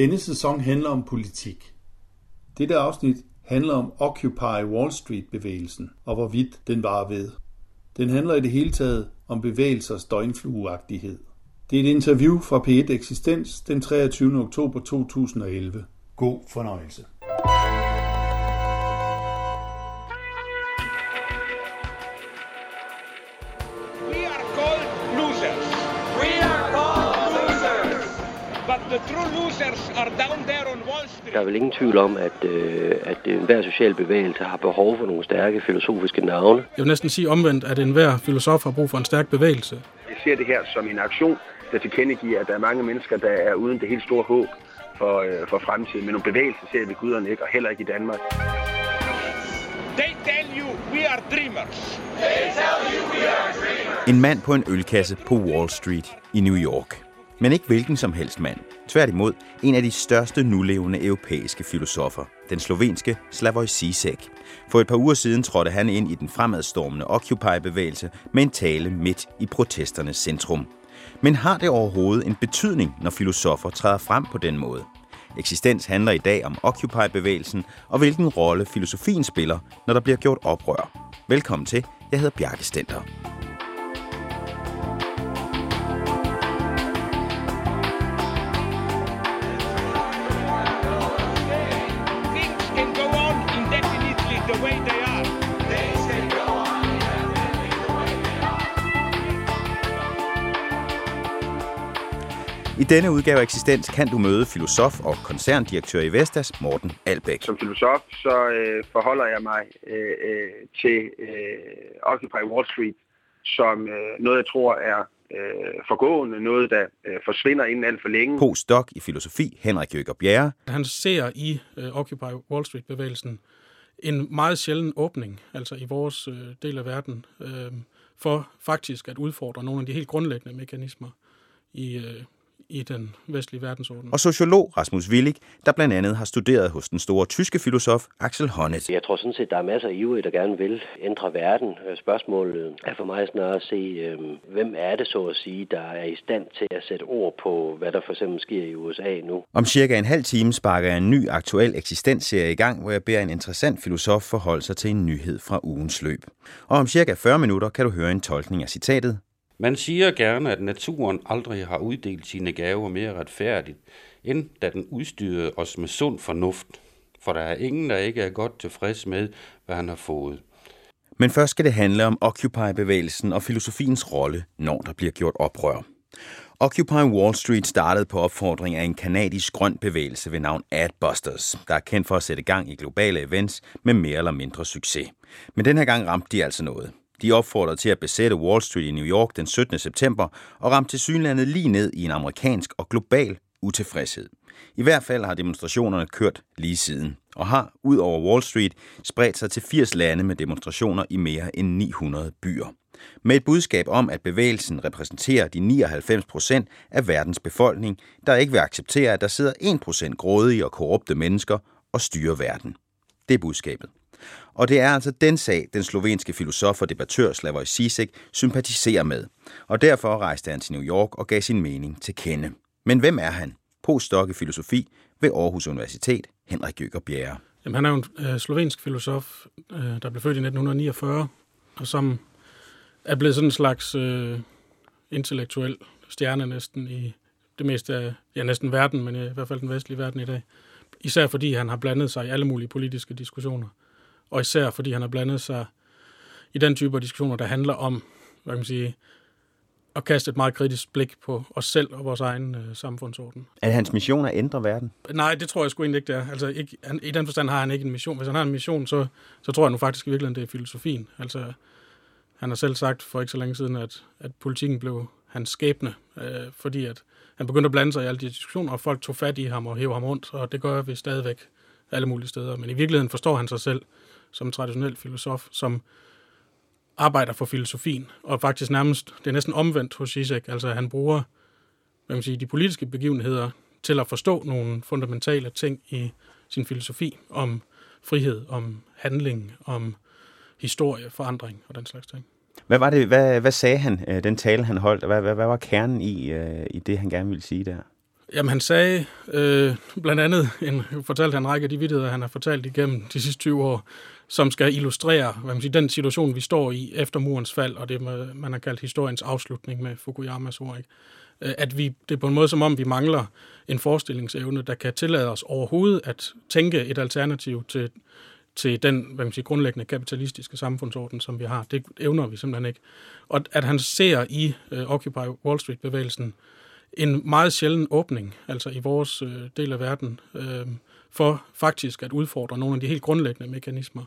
Denne sæson handler om politik. Dette afsnit handler om Occupy Wall Street-bevægelsen og hvorvidt den var ved. Den handler i det hele taget om bevægelsers døgnflueagtighed. Det er et interview fra P1 Eksistens den 23. oktober 2011. God fornøjelse. Der er vel ingen tvivl om, at, øh, at enhver social bevægelse har behov for nogle stærke filosofiske navne. Jeg vil næsten sige omvendt, at enhver filosof har brug for en stærk bevægelse. Jeg ser det her som en aktion, der tilkendegiver, at der er mange mennesker, der er uden det helt store håb for, øh, for fremtiden. Men nogle bevægelser ser vi guderne ikke, og heller ikke i Danmark. They tell you we are dreamers. En mand på en ølkasse på Wall Street i New York. Men ikke hvilken som helst mand. Tværtimod en af de største nulevende europæiske filosofer, den slovenske Slavoj Zizek. For et par uger siden trådte han ind i den fremadstormende Occupy-bevægelse med en tale midt i protesternes centrum. Men har det overhovedet en betydning, når filosofer træder frem på den måde? Eksistens handler i dag om Occupy-bevægelsen og hvilken rolle filosofien spiller, når der bliver gjort oprør. Velkommen til. Jeg hedder Bjarke Stenter. I denne udgave af Eksistens kan du møde filosof og koncerndirektør i Vestas, Morten Albæk. Som filosof, så øh, forholder jeg mig øh, øh, til øh, Occupy Wall Street som øh, noget, jeg tror er øh, forgående, noget, der øh, forsvinder inden alt for længe. Postdoc i filosofi, Henrik Jøger Bjerre, Han ser i uh, Occupy Wall Street-bevægelsen en meget sjælden åbning, altså i vores uh, del af verden, uh, for faktisk at udfordre nogle af de helt grundlæggende mekanismer i, uh, i den vestlige verdensorden. og sociolog Rasmus Willig, der blandt andet har studeret hos den store tyske filosof Axel Honneth. Jeg tror sådan set, der er masser af ivrige, der gerne vil ændre verden. Øh, Spørgsmålet er for mig snarere at se, øh, hvem er det så at sige, der er i stand til at sætte ord på, hvad der for eksempel sker i USA nu. Om cirka en halv time sparker jeg en ny aktuel eksistensserie i gang, hvor jeg beder en interessant filosof forholde sig til en nyhed fra ugens løb. Og om cirka 40 minutter kan du høre en tolkning af citatet. Man siger gerne, at naturen aldrig har uddelt sine gaver mere retfærdigt, end da den udstyrede os med sund fornuft. For der er ingen, der ikke er godt tilfreds med, hvad han har fået. Men først skal det handle om Occupy-bevægelsen og filosofiens rolle, når der bliver gjort oprør. Occupy Wall Street startede på opfordring af en kanadisk grøn bevægelse ved navn Adbusters, der er kendt for at sætte gang i globale events med mere eller mindre succes. Men den her gang ramte de altså noget. De opfordrede til at besætte Wall Street i New York den 17. september og ramte til synlandet lige ned i en amerikansk og global utilfredshed. I hvert fald har demonstrationerne kørt lige siden, og har ud over Wall Street spredt sig til 80 lande med demonstrationer i mere end 900 byer. Med et budskab om, at bevægelsen repræsenterer de 99 procent af verdens befolkning, der ikke vil acceptere, at der sidder 1 procent grådige og korrupte mennesker og styrer verden. Det er budskabet. Og det er altså den sag, den slovenske filosof og debattør Slavoj Zizek sympatiserer med. Og derfor rejste han til New York og gav sin mening til kende. Men hvem er han? Postdoc i filosofi ved Aarhus Universitet, Henrik Jøger Bjerre. Jamen, han er jo en øh, slovensk filosof, øh, der blev født i 1949, og som er blevet sådan en slags øh, intellektuel stjerne næsten i det meste af, ja næsten verden, men i hvert fald den vestlige verden i dag. Især fordi han har blandet sig i alle mulige politiske diskussioner, og især fordi han har blandet sig i den type af diskussioner, der handler om, hvad kan man sige, at kaste et meget kritisk blik på os selv og vores egen øh, samfundsorden. Er det hans mission at ændre verden? Nej, det tror jeg sgu egentlig ikke, det er. Altså, ikke, han, I den forstand har han ikke en mission. Hvis han har en mission, så, så tror jeg nu faktisk i virkeligheden, det er filosofien. Altså, han har selv sagt for ikke så længe siden, at, at politikken blev hans skæbne, øh, fordi at han begyndte at blande sig i alle de diskussioner, og folk tog fat i ham og hævde ham rundt, og det gør vi stadigvæk alle mulige steder. Men i virkeligheden forstår han sig selv som traditionel filosof, som arbejder for filosofien, og faktisk nærmest, det er næsten omvendt hos Zizek, altså han bruger hvad man sige, de politiske begivenheder til at forstå nogle fundamentale ting i sin filosofi om frihed, om handling, om historie, forandring og den slags ting. Hvad, var det, hvad, hvad sagde han, øh, den tale han holdt, hvad, hvad, hvad var kernen i, øh, i det, han gerne ville sige der? Jamen han sagde øh, blandt andet, en, fortalte han en række af de vidtigheder, han har fortalt igennem de sidste 20 år, som skal illustrere hvad man siger, den situation, vi står i efter murens fald, og det man har kaldt historiens afslutning med Fukuyamas ord. Ikke? Øh, at vi, det er på en måde som om, vi mangler en forestillingsevne, der kan tillade os overhovedet at tænke et alternativ til, til den hvad man siger, grundlæggende kapitalistiske samfundsorden, som vi har. Det evner vi simpelthen ikke. Og at han ser i uh, Occupy Wall Street-bevægelsen en meget sjælden åbning, altså i vores øh, del af verden, øh, for faktisk at udfordre nogle af de helt grundlæggende mekanismer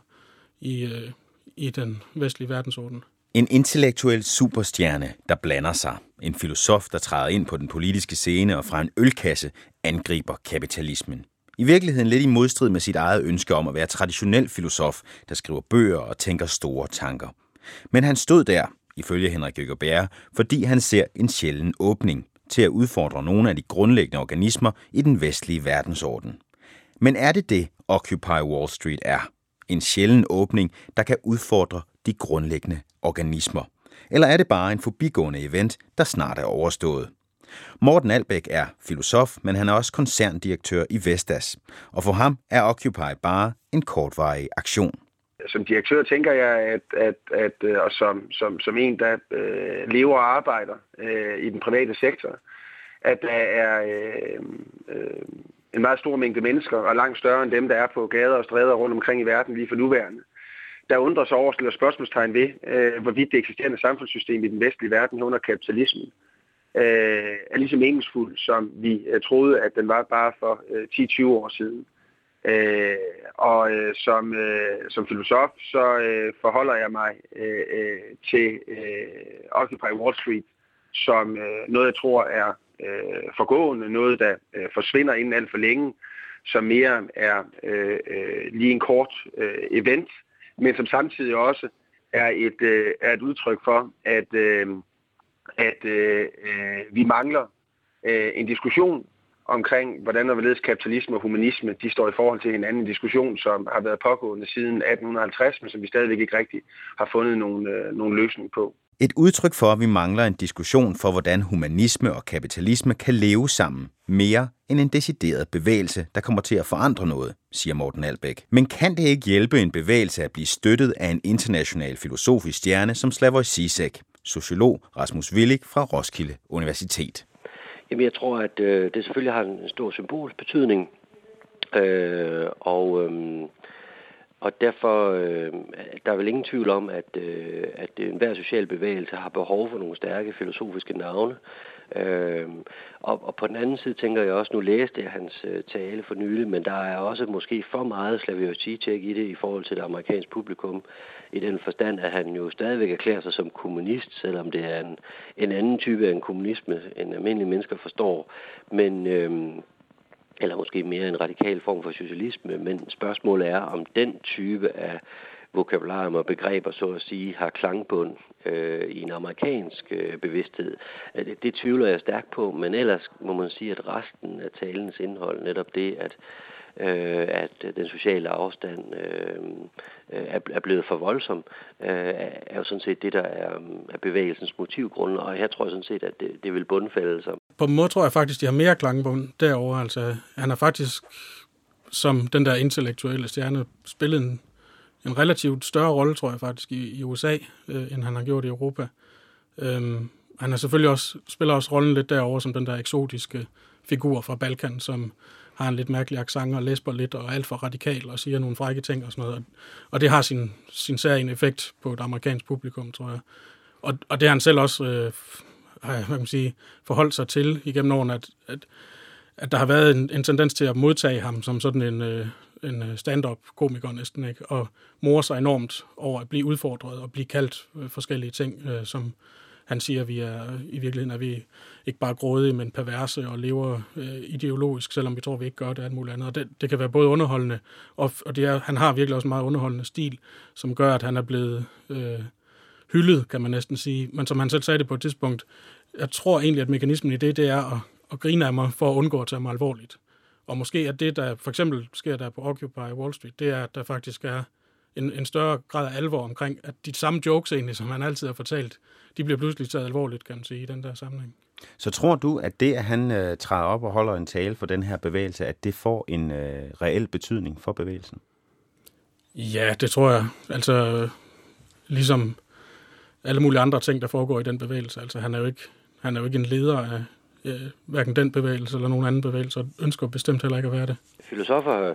i, uh, i den vestlige verdensorden. En intellektuel superstjerne, der blander sig. En filosof, der træder ind på den politiske scene og fra en ølkasse angriber kapitalismen. I virkeligheden lidt i modstrid med sit eget ønske om at være traditionel filosof, der skriver bøger og tænker store tanker. Men han stod der, ifølge Henrik Jøgerberg, fordi han ser en sjælden åbning til at udfordre nogle af de grundlæggende organismer i den vestlige verdensorden. Men er det det, Occupy Wall Street er? En sjælden åbning, der kan udfordre de grundlæggende organismer? Eller er det bare en forbigående event, der snart er overstået? Morten Albæk er filosof, men han er også koncerndirektør i Vestas. Og for ham er Occupy bare en kortvarig aktion. Som direktør tænker jeg, at, at, at øh, og som, som, som en, der øh, lever og arbejder øh, i den private sektor, at der er øh, øh, en meget stor mængde mennesker, og langt større end dem, der er på gader og stræder rundt omkring i verden lige for nuværende, der undrer sig over at spørgsmålstegn ved, øh, hvorvidt det eksisterende samfundssystem i den vestlige verden under kapitalismen øh, er lige så meningsfuld, som vi øh, troede, at den var bare for øh, 10-20 år siden. Øh, og øh, som, øh, som filosof, så øh, forholder jeg mig øh, øh, til øh, Occupy Wall Street som øh, noget, jeg tror er øh, forgående, noget, der øh, forsvinder inden alt for længe, som mere er øh, øh, lige en kort øh, event, men som samtidig også er et, øh, er et udtryk for, at, øh, at øh, øh, vi mangler øh, en diskussion omkring, hvordan og hvorledes kapitalisme og humanisme de står i forhold til hinanden. En diskussion, som har været pågående siden 1850, men som vi stadigvæk ikke rigtig har fundet nogen, øh, nogen løsning på. Et udtryk for, at vi mangler en diskussion for, hvordan humanisme og kapitalisme kan leve sammen mere end en decideret bevægelse, der kommer til at forandre noget, siger Morten Albæk. Men kan det ikke hjælpe en bevægelse at blive støttet af en international filosofisk stjerne som Slavoj Zizek, sociolog Rasmus Willig fra Roskilde Universitet? Jamen, jeg tror, at øh, det selvfølgelig har en stor symbolsk betydning. Øh, og, øh, og derfor øh, der er vel ingen tvivl om, at, øh, at enhver social bevægelse har behov for nogle stærke filosofiske navne. Øh, og, og på den anden side tænker jeg også, nu læste jeg hans øh, tale for nylig, men der er også måske for meget Slavoj i det i forhold til det amerikanske publikum, i den forstand, at han jo stadigvæk erklærer sig som kommunist, selvom det er en, en anden type af en kommunisme, end almindelige mennesker forstår. Men, øh, eller måske mere en radikal form for socialisme, men spørgsmålet er, om den type af vokabularium og begreber, så at sige, har klangbund øh, i en amerikansk øh, bevidsthed. Øh, det, det tvivler jeg stærkt på, men ellers må man sige, at resten af talens indhold, netop det, at øh, at den sociale afstand øh, øh er, er blevet for voldsom, øh, er jo sådan set det, der er, er bevægelsens motivgrund, og her tror jeg sådan set, at det, det vil bundfælde sig. På en måde tror jeg faktisk, de har mere klangbund derovre. Altså, han har faktisk, som den der intellektuelle stjerne, spillet en, en relativt større rolle, tror jeg faktisk, i, i USA, øh, end han har gjort i Europa. Øhm, han har selvfølgelig også, spiller også rollen lidt derover som den der eksotiske figur fra Balkan, som har en lidt mærkelig accent og læsper lidt og er alt for radikal og siger nogle frække ting og sådan noget. Og det har sin, sin særlige effekt på et amerikansk publikum, tror jeg. Og, og det har han selv også øh, hvad kan man sige, forholdt sig til igennem årene, at, at, at der har været en, en tendens til at modtage ham som sådan en, øh, en øh, stand-up-komiker næsten, ikke? og mor sig enormt over at blive udfordret og blive kaldt øh, forskellige ting, øh, som han siger, at vi er, i virkeligheden er vi ikke bare grådige, men perverse og lever øh, ideologisk, selvom vi tror, vi ikke gør det alt muligt andet. Og det, det kan være både underholdende, og, og det er, han har virkelig også en meget underholdende stil, som gør, at han er blevet øh, hyldet, kan man næsten sige. Men som han selv sagde det på et tidspunkt, jeg tror egentlig, at mekanismen i det, det er at, at grine af mig for at undgå at tage mig alvorligt. Og måske at det, der for eksempel sker der på Occupy Wall Street, det er, at der faktisk er en, en større grad af alvor omkring, at de samme jokes egentlig, som han altid har fortalt, de bliver pludselig taget alvorligt, kan man sige, i den der sammenhæng. Så tror du, at det, at han øh, træder op og holder en tale for den her bevægelse, at det får en øh, reel betydning for bevægelsen? Ja, det tror jeg. Altså, ligesom alle mulige andre ting, der foregår i den bevægelse. Altså, han er jo ikke, han er jo ikke en leder af øh, hverken den bevægelse eller nogen anden bevægelse, og ønsker bestemt heller ikke at være det. Filosofer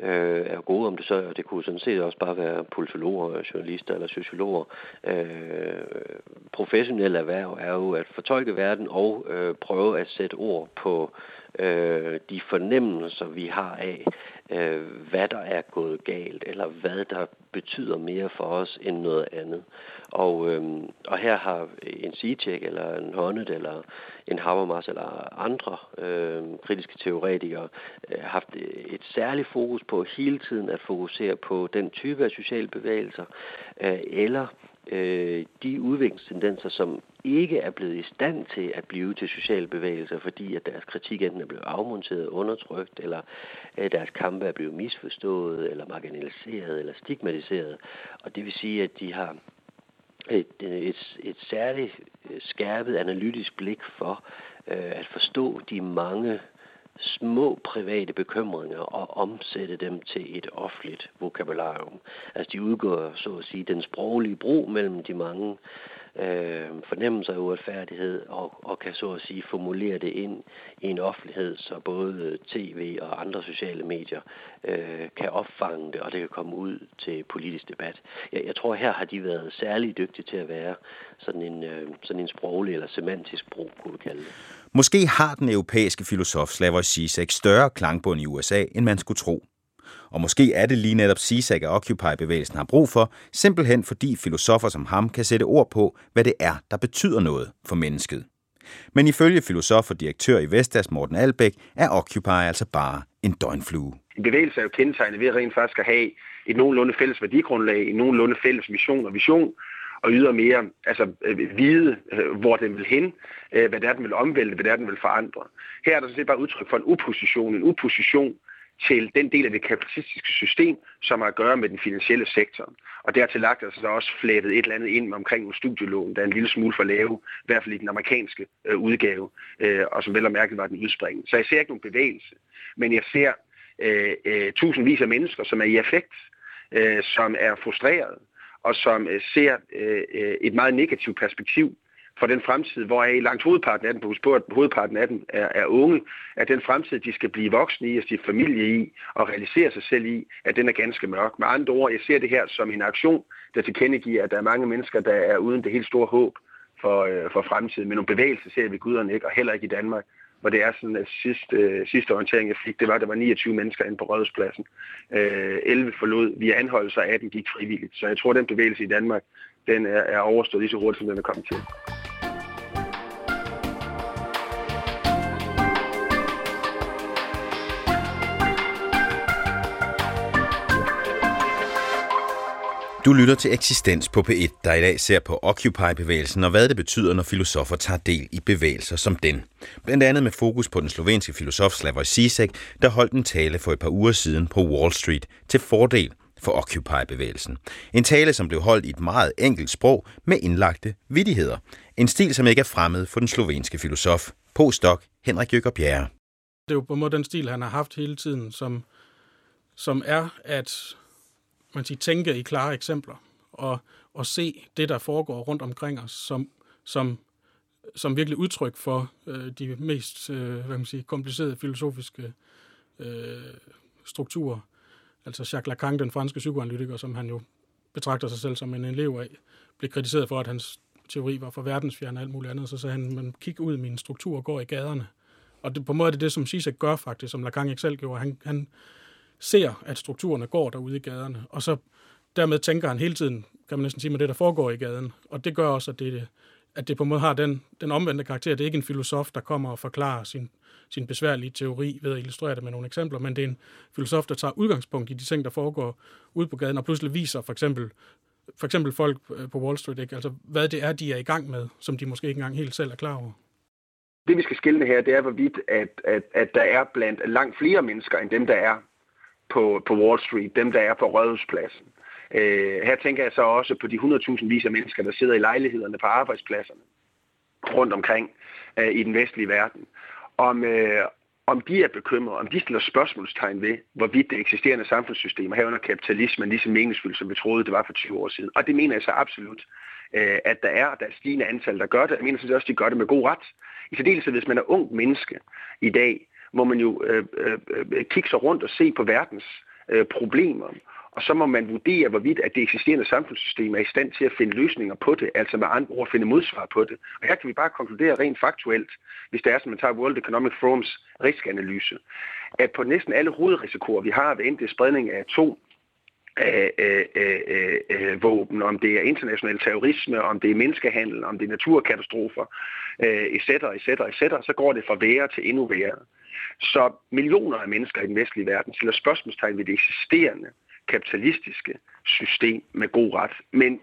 øh, er gode om det så, og det kunne sådan set også bare være politologer, journalister eller sociologer. Øh, professionelle erhverv er jo at fortolke verden og øh, prøve at sætte ord på øh, de fornemmelser, vi har af, øh, hvad der er gået galt, eller hvad der betyder mere for os end noget andet. Og, øhm, og her har en Sijek eller en Honnet eller en Habermas eller andre øhm, kritiske teoretikere øh, haft et særligt fokus på hele tiden at fokusere på den type af sociale bevægelser, øh, eller øh, de udviklingstendenser, som ikke er blevet i stand til at blive til sociale bevægelser, fordi at deres kritik enten er blevet afmonteret, undertrykt, eller at deres kampe er blevet misforstået, eller marginaliseret, eller stigmatiseret. Og det vil sige, at de har et, øh, et, et særligt øh, skærpet analytisk blik for øh, at forstå de mange små private bekymringer og omsætte dem til et offentligt vokabularium. Altså de udgør så at sige den sproglige bro mellem de mange øh, fornemmelse af uretfærdighed og, og kan så at sige formulere det ind i en offentlighed, så både tv og andre sociale medier øh, kan opfange det, og det kan komme ud til politisk debat. Jeg, jeg tror, her har de været særlig dygtige til at være sådan en, øh, sådan en sproglig eller semantisk bro, kunne vi kalde det. Måske har den europæiske filosof Slavoj Zizek større klangbund i USA, end man skulle tro. Og måske er det lige netop Zizek, at Occupy-bevægelsen har brug for, simpelthen fordi filosofer som ham kan sætte ord på, hvad det er, der betyder noget for mennesket. Men ifølge filosof og direktør i Vestas, Morten Albæk, er Occupy altså bare en døgnflue. En bevægelse er jo kendetegnet ved at rent faktisk at have et nogenlunde fælles værdigrundlag, en nogenlunde fælles mission og vision, og ydermere altså, øh, vide, øh, hvor den vil hen, øh, hvad det er, den vil omvælte, hvad det er, den vil forandre. Her er der sådan set bare udtryk for en uposition, en uposition til den del af det kapitalistiske system, som har at gøre med den finansielle sektor. Og dertil lagt altså så også flættet et eller andet ind omkring nogle studielån, der er en lille smule for lave, i hvert fald i den amerikanske øh, udgave, øh, og som vel og mærket var den udspringende. Så jeg ser ikke nogen bevægelse, men jeg ser øh, øh, tusindvis af mennesker, som er i effekt, øh, som er frustreret, og som øh, ser øh, øh et meget negativt perspektiv for den fremtid, hvor i langt hovedparten af den, husk på, at hovedparten af den er, er unge, at den fremtid, de skal blive voksne i, og stifte familie i, og realisere sig selv i, at den er ganske mørk. Med andre ord, jeg ser det her som en aktion, der tilkendegiver, at der er mange mennesker, der er uden det helt store håb for, øh, for fremtiden. Men nogle bevægelser ser vi guderne ikke, og heller ikke i Danmark hvor det er sådan, at sidste, øh, sidste orientering, jeg fik, det var, at der var 29 mennesker inde på Rådhuspladsen. Øh, 11 forlod via anholdelser, 18 gik frivilligt. Så jeg tror, at den bevægelse i Danmark, den er, er overstået lige så hurtigt, som den er kommet til. Du lytter til Eksistens på P1, der i dag ser på Occupy-bevægelsen og hvad det betyder, når filosofer tager del i bevægelser som den. Blandt andet med fokus på den slovenske filosof Slavoj Zizek, der holdt en tale for et par uger siden på Wall Street til fordel for Occupy-bevægelsen. En tale, som blev holdt i et meget enkelt sprog med indlagte vidigheder. En stil, som ikke er fremmed for den slovenske filosof, postdoc Henrik Jøkker Bjerre. Det er jo på en måde den stil, han har haft hele tiden, som, som er at man siger, tænke i klare eksempler og, og se det, der foregår rundt omkring os, som, som, som virkelig udtryk for øh, de mest øh, hvad man siger, komplicerede filosofiske øh, strukturer. Altså Jacques Lacan, den franske psykoanalytiker, som han jo betragter sig selv som en elev af, blev kritiseret for, at hans teori var for verdensfjern og alt muligt andet. Så sagde han, man kigger ud, min struktur går i gaderne. Og det, på en måde er det det, som Zizek gør faktisk, som Lacan ikke selv gjorde. Han, han, ser, at strukturerne går derude i gaderne, og så dermed tænker han hele tiden, kan man næsten sige, med det, der foregår i gaden. Og det gør også, at det, at det på en måde har den, den omvendte karakter. Det er ikke en filosof, der kommer og forklarer sin, sin besværlige teori ved at illustrere det med nogle eksempler, men det er en filosof, der tager udgangspunkt i de ting, der foregår ude på gaden, og pludselig viser for eksempel, for eksempel folk øh, på Wall Street, ikke? altså hvad det er, de er i gang med, som de måske ikke engang helt selv er klar over. Det vi skal skille her, det er hvorvidt, at, at, at der er blandt langt flere mennesker, end dem, der er på, på Wall Street, dem der er på Rådhuspladsen, Øh, her tænker jeg så også på de 100.000 vis af mennesker, der sidder i lejlighederne på arbejdspladserne rundt omkring øh, i den vestlige verden. Om, øh, om de er bekymrede, om de stiller spørgsmålstegn ved, hvorvidt det eksisterende samfundssystem, herunder kapitalismen, lige så meningsfyldt, som vi troede, det var for 20 år siden. Og det mener jeg så absolut, øh, at der er, der er stigende antal, der gør det. Jeg mener så også, at de gør det med god ret. I særdeleshed, hvis man er ung menneske i dag, må man jo øh, øh, kigge sig rundt og se på verdens øh, problemer og så må man vurdere, hvorvidt at det eksisterende samfundssystem er i stand til at finde løsninger på det, altså med andre ord finde modsvar på det. Og her kan vi bare konkludere rent faktuelt, hvis det er, som man tager World Economic Forums riskanalyse, at på næsten alle hovedrisikoer, vi har ved enten spredning af to af, af, af, af våben, om det er international terrorisme, om det er menneskehandel, om det er naturkatastrofer, etc., etc., etc., så går det fra værre til endnu værre. Så millioner af mennesker i den vestlige verden stiller spørgsmålstegn ved det eksisterende kapitalistiske system med god ret. Men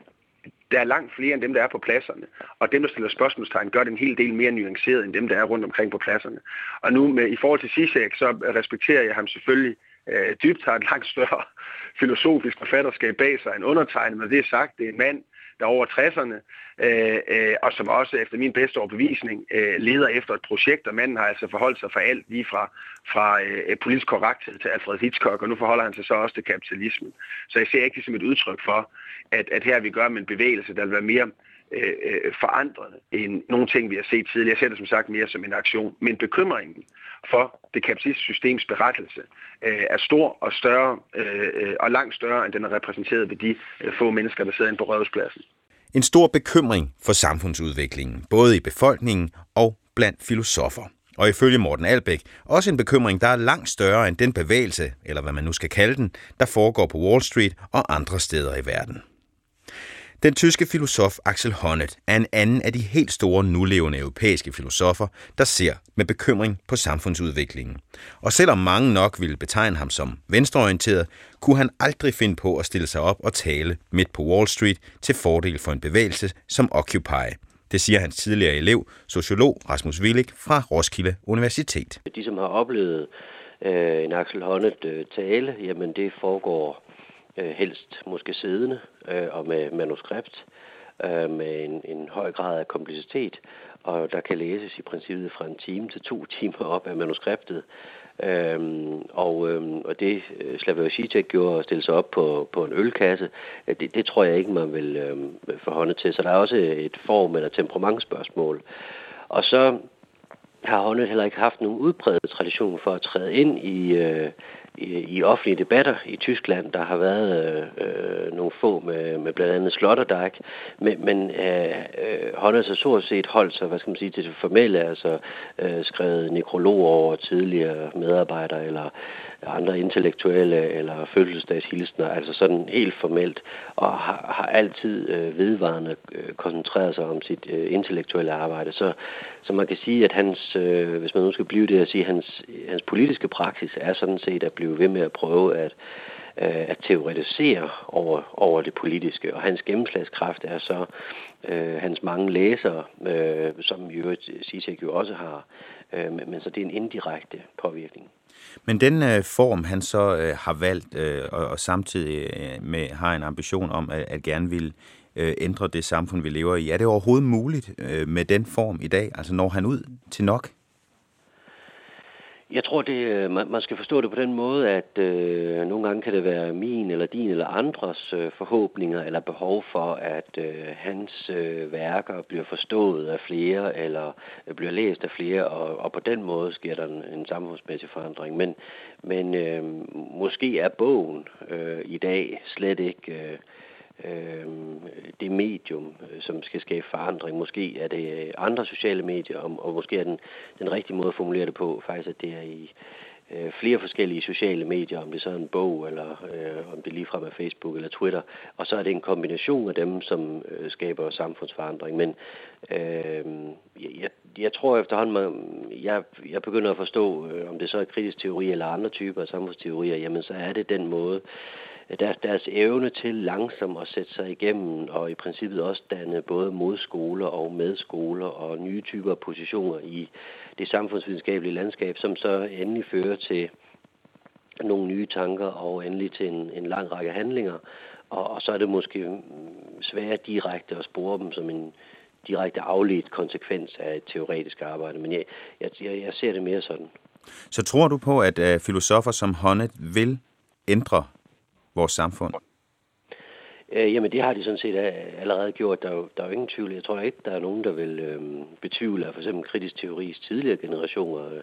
der er langt flere end dem, der er på pladserne. Og dem, der stiller spørgsmålstegn, gør det en hel del mere nuanceret end dem, der er rundt omkring på pladserne. Og nu med, i forhold til Zizek, så respekterer jeg ham selvfølgelig øh, dybt, har et langt større filosofisk forfatterskab bag sig end undertegnet, men det er sagt, det er en mand, der over 60'erne, øh, øh, og som også efter min bedste overbevisning øh, leder efter et projekt, og manden har altså forholdt sig for alt, lige fra, fra øh, politisk korrekthed til Alfred Hitchcock, og nu forholder han sig så også til kapitalismen. Så jeg ser ikke det som et udtryk for, at, at her vi gør med en bevægelse, der vil være mere øh, øh, forandrende end nogle ting, vi har set tidligere. Jeg ser det som sagt mere som en aktion. Men bekymringen for det kapitalistiske systems berettelse øh, er stor og større øh, øh, og langt større, end den er repræsenteret ved de øh, få mennesker, der sidder inde på røvspladsen. En stor bekymring for samfundsudviklingen, både i befolkningen og blandt filosofer. Og ifølge Morten Albæk også en bekymring, der er langt større end den bevægelse, eller hvad man nu skal kalde den, der foregår på Wall Street og andre steder i verden. Den tyske filosof Axel Honneth er en anden af de helt store nulevende europæiske filosofer, der ser med bekymring på samfundsudviklingen. Og selvom mange nok ville betegne ham som venstreorienteret, kunne han aldrig finde på at stille sig op og tale midt på Wall Street til fordel for en bevægelse som Occupy. Det siger hans tidligere elev, sociolog Rasmus Willig fra Roskilde Universitet. De, som har oplevet øh, en Axel Honneth øh, tale, jamen det foregår øh, helst måske siddende øh, og med manuskript øh, med en, en høj grad af komplicitet, og der kan læses i princippet fra en time til to timer op af manuskriptet. Øhm, og, øhm, og det øh, Slavoj Žižek gjorde at stille sig op på, på en ølkasse, øh, det, det tror jeg ikke, man vil øhm, forhånde til. Så der er også et form- eller temperamentsspørgsmål. Og så har Honnet heller ikke haft nogen udbredt tradition for at træde ind i, øh, i, i offentlige debatter i Tyskland. Der har været øh, øh, nogle få med, med blandt andet Sloterdijk, men, men øh, øh, sig har så set holdt sig, hvad skal man sige, til det formelle, altså øh, skrevet nekrologer over tidligere medarbejdere eller andre intellektuelle eller fødselsdagshilsner, altså sådan helt formelt, og har, har altid øh, vedvarende øh, koncentreret sig om sit øh, intellektuelle arbejde. Så, så man kan sige, at hans, øh, hvis man nu skal blive det at sige, hans, hans politiske praksis er sådan set at blive ved med at prøve at øh, at teoretisere over, over det politiske, og hans gennemslagskraft er så øh, hans mange læsere, øh, som jo Sisek øh, jo også har, øh, men så det er en indirekte påvirkning. Men den øh, form, han så øh, har valgt, øh, og, og samtidig øh, med har en ambition om at, at gerne vil øh, ændre det samfund, vi lever i, er det overhovedet muligt øh, med den form i dag? Altså når han ud til nok? Jeg tror, det, øh, man, man skal forstå det på den måde, at øh, nogle gange kan det være min eller din eller andres øh, forhåbninger eller behov for, at øh, hans øh, værker bliver forstået af flere eller øh, bliver læst af flere, og, og på den måde sker der en, en samfundsmæssig forandring. Men, men øh, måske er bogen øh, i dag slet ikke... Øh, øh, det medium, øh, som skal skabe forandring. Måske er det øh, andre sociale medier, og, og måske er den, den rigtige måde at formulere det på faktisk, at det er i øh, flere forskellige sociale medier, om det så er en bog, eller øh, om det ligefrem er Facebook eller Twitter. Og så er det en kombination af dem, som øh, skaber samfundsforandring. Men øh, jeg, jeg tror efterhånden, man, jeg, jeg begynder at forstå, øh, om det så er kritisk teori eller andre typer af samfundsteorier, jamen så er det den måde, Øh, deres evne til langsomt at sætte sig igennem, og i princippet også danne både modskoler og medskoler og nye typer positioner i det samfundsvidenskabelige landskab, som så endelig fører til nogle nye tanker og endelig til en, en lang række handlinger. og, og så er det måske svært direkte at spore dem som en direkte afledt konsekvens af et teoretisk arbejde, men jeg, jeg, jeg ser det mere sådan. Så tror du på, at uh, filosofer som Honneth vil ændre vores samfund? Øh, jamen det har de sådan set øh, allerede gjort. Der er, jo, der er jo ingen tvivl. Jeg tror ikke, der er nogen, der vil øh, betvivle, at for eksempel kritisk teoris tidligere generationer,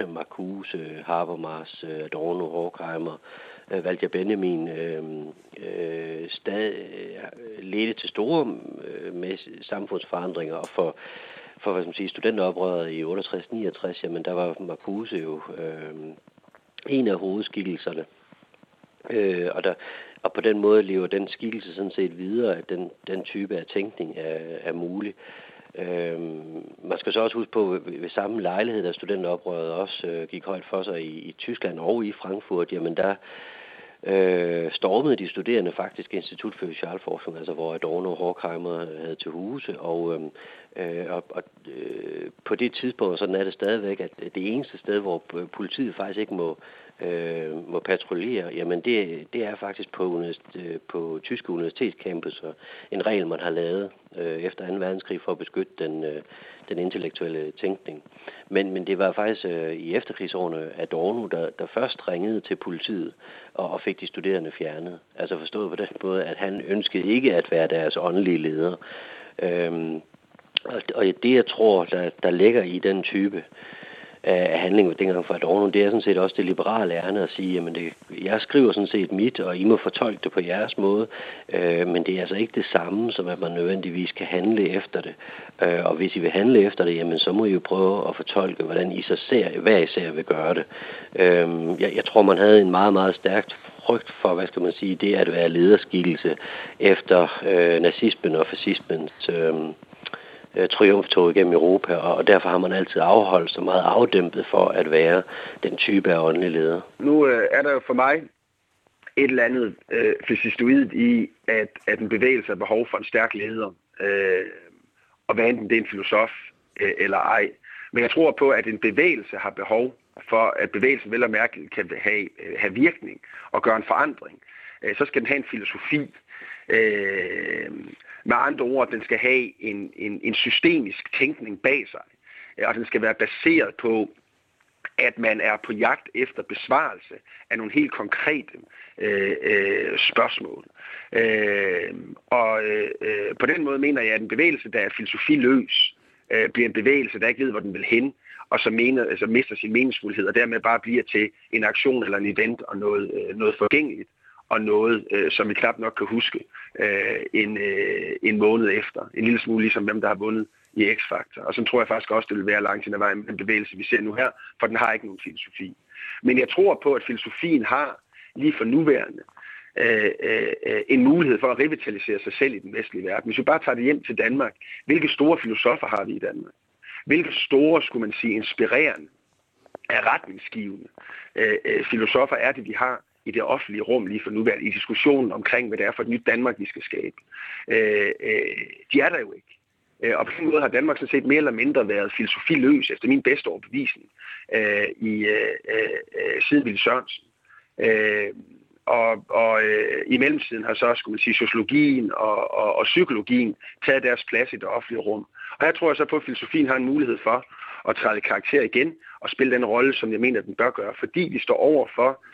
øh, Marcuse, øh, Habermas, øh, Adorno, Horkheimer, øh, Walter Benjamin, øh, øh, stad, øh, ledte til store øh, med samfundsforandringer og for for hvad skal man sige, studenteroprøret i 68-69, jamen der var Marcuse jo øh, en af hovedskikkelserne. Øh, og, der, og på den måde lever den skikkelse sådan set videre, at den, den type af tænkning er, er mulig. Øh, man skal så også huske på, ved, ved samme lejlighed, da studenteroprøret også øh, gik højt for sig i, i Tyskland og i Frankfurt, jamen der øh, stormede de studerende faktisk Institut for Socialforskning, altså hvor Adorno og Horkheimer havde til huse, og, øh, øh og, og øh, på det tidspunkt, sådan er det stadigvæk, at det eneste sted, hvor politiet faktisk ikke må øh, øh, må patruljere, jamen det, det er faktisk på, øh, på tyske universitetscampus og en regel, man har lavet øh, efter 2. verdenskrig for at beskytte den, øh, den intellektuelle tænkning. Men, men det var faktisk øh, i efterkrigsårene Adorno, der, der først ringede til politiet og, og fik de studerende fjernet. Altså forstået på den måde, at han ønskede ikke at være deres åndelige leder. Øhm, og, og det, jeg tror, der, der ligger i den type af handlingen dengang for Adorno, det er sådan set også det liberale ærne at sige, jamen det, jeg skriver sådan set mit, og I må fortolke det på jeres måde, øh, men det er altså ikke det samme, som at man nødvendigvis kan handle efter det. Øh, og hvis I vil handle efter det, jamen så må I jo prøve at fortolke, hvordan I så ser, hvad I ser vil gøre det. Øh, jeg, jeg tror, man havde en meget, meget stærkt frygt for, hvad skal man sige, det at være lederskikkelse efter øh, nazismen og fascismens øh, øh, triumftog gennem Europa, og derfor har man altid afholdt sig meget afdæmpet for at være den type af åndelig leder. Nu øh, er der for mig et eller andet øh, fysistoidt i, at, at en bevægelse har behov for en stærk leder, øh, og hvad enten det er en filosof øh, eller ej. Men jeg tror på, at en bevægelse har behov for, at bevægelsen vel og mærke kan have, øh, have virkning og gøre en forandring. Øh, så skal den have en filosofi. Øh, med andre ord, den skal have en, en, en systemisk tænkning bag sig, øh, og den skal være baseret på, at man er på jagt efter besvarelse af nogle helt konkrete øh, øh, spørgsmål. Øh, og øh, øh, på den måde mener jeg, at en bevægelse, der er filosofiløs, øh, bliver en bevægelse, der ikke ved, hvor den vil hen, og så mener, altså mister sin meningsfuldhed, og dermed bare bliver til en aktion eller en event og noget, øh, noget forgængeligt og noget, øh, som vi knap nok kan huske øh, en, øh, en måned efter. En lille smule ligesom hvem, der har vundet i X-Factor. Og så tror jeg faktisk også, det vil være langt hen ad vejen med den bevægelse, vi ser nu her, for den har ikke nogen filosofi. Men jeg tror på, at filosofien har lige for nuværende øh, øh, øh en mulighed for at revitalisere sig selv i den vestlige verden. Hvis vi bare tager det hjem til Danmark, hvilke store filosofer har vi i Danmark? Hvilke store, skulle man sige, inspirerende, retningsgivende øh, øh, filosofer er det, vi har i det offentlige rum lige for nuværende, i diskussionen omkring, hvad det er for et nyt Danmark, vi skal skabe. Øh, øh, de er der jo ikke. Øh, og på den måde har Danmark sådan set mere eller mindre været filosofiløs, efter min bedste overbevisning, øh, i, øh, øh, siden Ville Sørensen. Øh, og, og øh, i mellemtiden har så, skulle man sige, sociologien og, og, og psykologien taget deres plads i det offentlige rum. Og her tror jeg så på, at filosofien har en mulighed for at træde karakter igen og spille den rolle, som jeg mener, den bør gøre, fordi vi står over for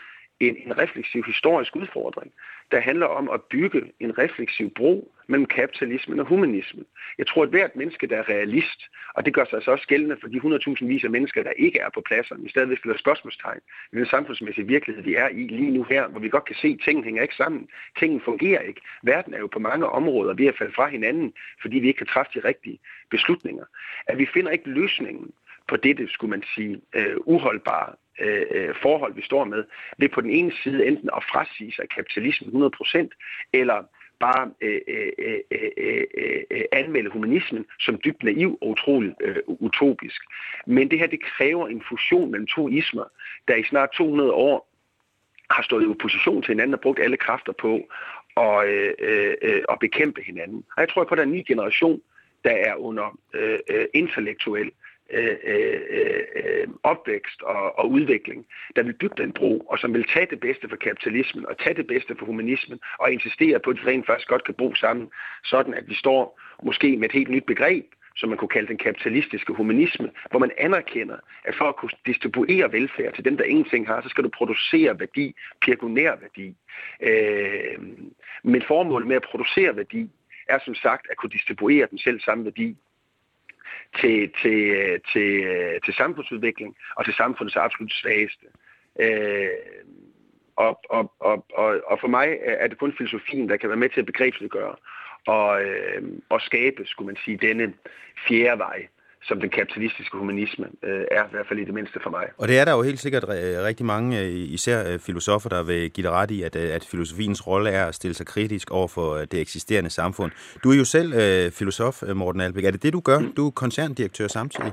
en, en refleksiv historisk udfordring, der handler om at bygge en refleksiv bro mellem kapitalismen og humanismen. Jeg tror, at hvert menneske, der er realist, og det gør sig altså også gældende for de 100.000 vis af mennesker, der ikke er på pladserne, men stadigvæk stiller spørgsmålstegn i den samfundsmæssige virkelighed, vi er i lige nu her, hvor vi godt kan se, at tingene hænger ikke sammen. Tingene fungerer ikke. Verden er jo på mange områder ved at falde fra hinanden, fordi vi ikke kan træffe de rigtige beslutninger. At vi finder ikke løsningen på dette, skulle man sige, uh, uholdbare Øh, forhold, vi står med, ved på den ene side enten at frasige sig kapitalismen 100%, eller bare øh, øh, øh, øh, øh, anmelde humanismen som dybt naiv og utrolig øh, utopisk. Men det her, det kræver en fusion mellem to ismer, der i snart 200 år har stået i opposition til hinanden og brugt alle kræfter på at, øh, øh, at bekæmpe hinanden. Og jeg tror på, at der er en ny generation, der er under øh, intellektuel øh, Øh øh, øh, øh, opvækst og, og udvikling, der vil bygge den bro, og som vil tage det bedste for kapitalismen, og tage det bedste for humanismen, og insistere på, at de rent faktisk godt kan bo sammen, sådan at vi står måske med et helt nyt begreb, som man kunne kalde den kapitalistiske humanisme, hvor man anerkender, at for at kunne distribuere velfærd til dem, der ingenting har, så skal du producere værdi, pekuniær værdi. Øh, men formålet med at producere værdi er som sagt at kunne distribuere den selv samme værdi til, til, øh, til, øh, til samfundsudvikling og til samfundets absolut svageste. Øh, og, og, og, og, og for mig er det kun filosofien, der kan være med til at begrebsliggøre og, øh, og skabe, skulle man sige, denne fjerde vej, som den kapitalistiske humanisme øh, er, i hvert fald i det mindste for mig. Og det er der jo helt sikkert rigtig mange, øh, især øh, filosofer, der vil give dig ret i, at, øh, at filosofiens rolle er at stille sig kritisk over for det eksisterende samfund. Du er jo selv øh, filosof, Morten Albæk. Er det det, du gør? Du er koncerndirektør samtidig.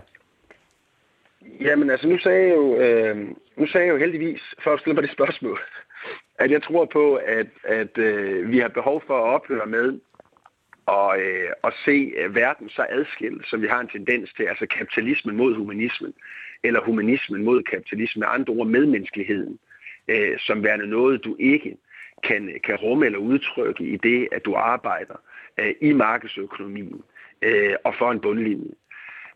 Jamen altså, nu sagde jeg jo, øh, nu sagde jeg jo heldigvis, for at stille mig det spørgsmål, at jeg tror på, at, at øh, vi har behov for at ophøre med og, øh, og se øh, verden så adskilt, som vi har en tendens til, altså kapitalismen mod humanismen, eller humanismen mod kapitalismen, med andre ord medmenneskeligheden, øh, som værende noget, du ikke kan, kan rumme eller udtrykke i det, at du arbejder øh, i markedsøkonomien øh, og for en bundlinje.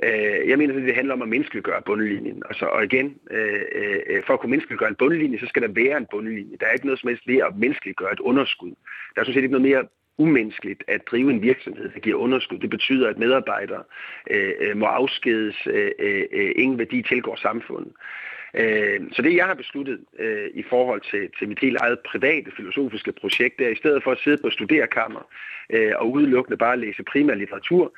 Øh, jeg mener, at det handler om at menneskeliggøre bundlinjen. Altså, og igen, øh, øh, øh, for at kunne menneskeliggøre en bundlinje, så skal der være en bundlinje. Der er ikke noget som helst ved at menneskeliggøre et underskud. Der er sådan set ikke noget mere umenneskeligt at drive en virksomhed, der giver underskud. Det betyder, at medarbejdere øh, øh må afskedes, øh, øh, ingen værdi tilgår samfundet. Øh, så det, jeg har besluttet øh, i forhold til, til mit helt eget private filosofiske projekt, det er i stedet for at sidde på studerekammer øh, og udelukkende bare læse primær litteratur,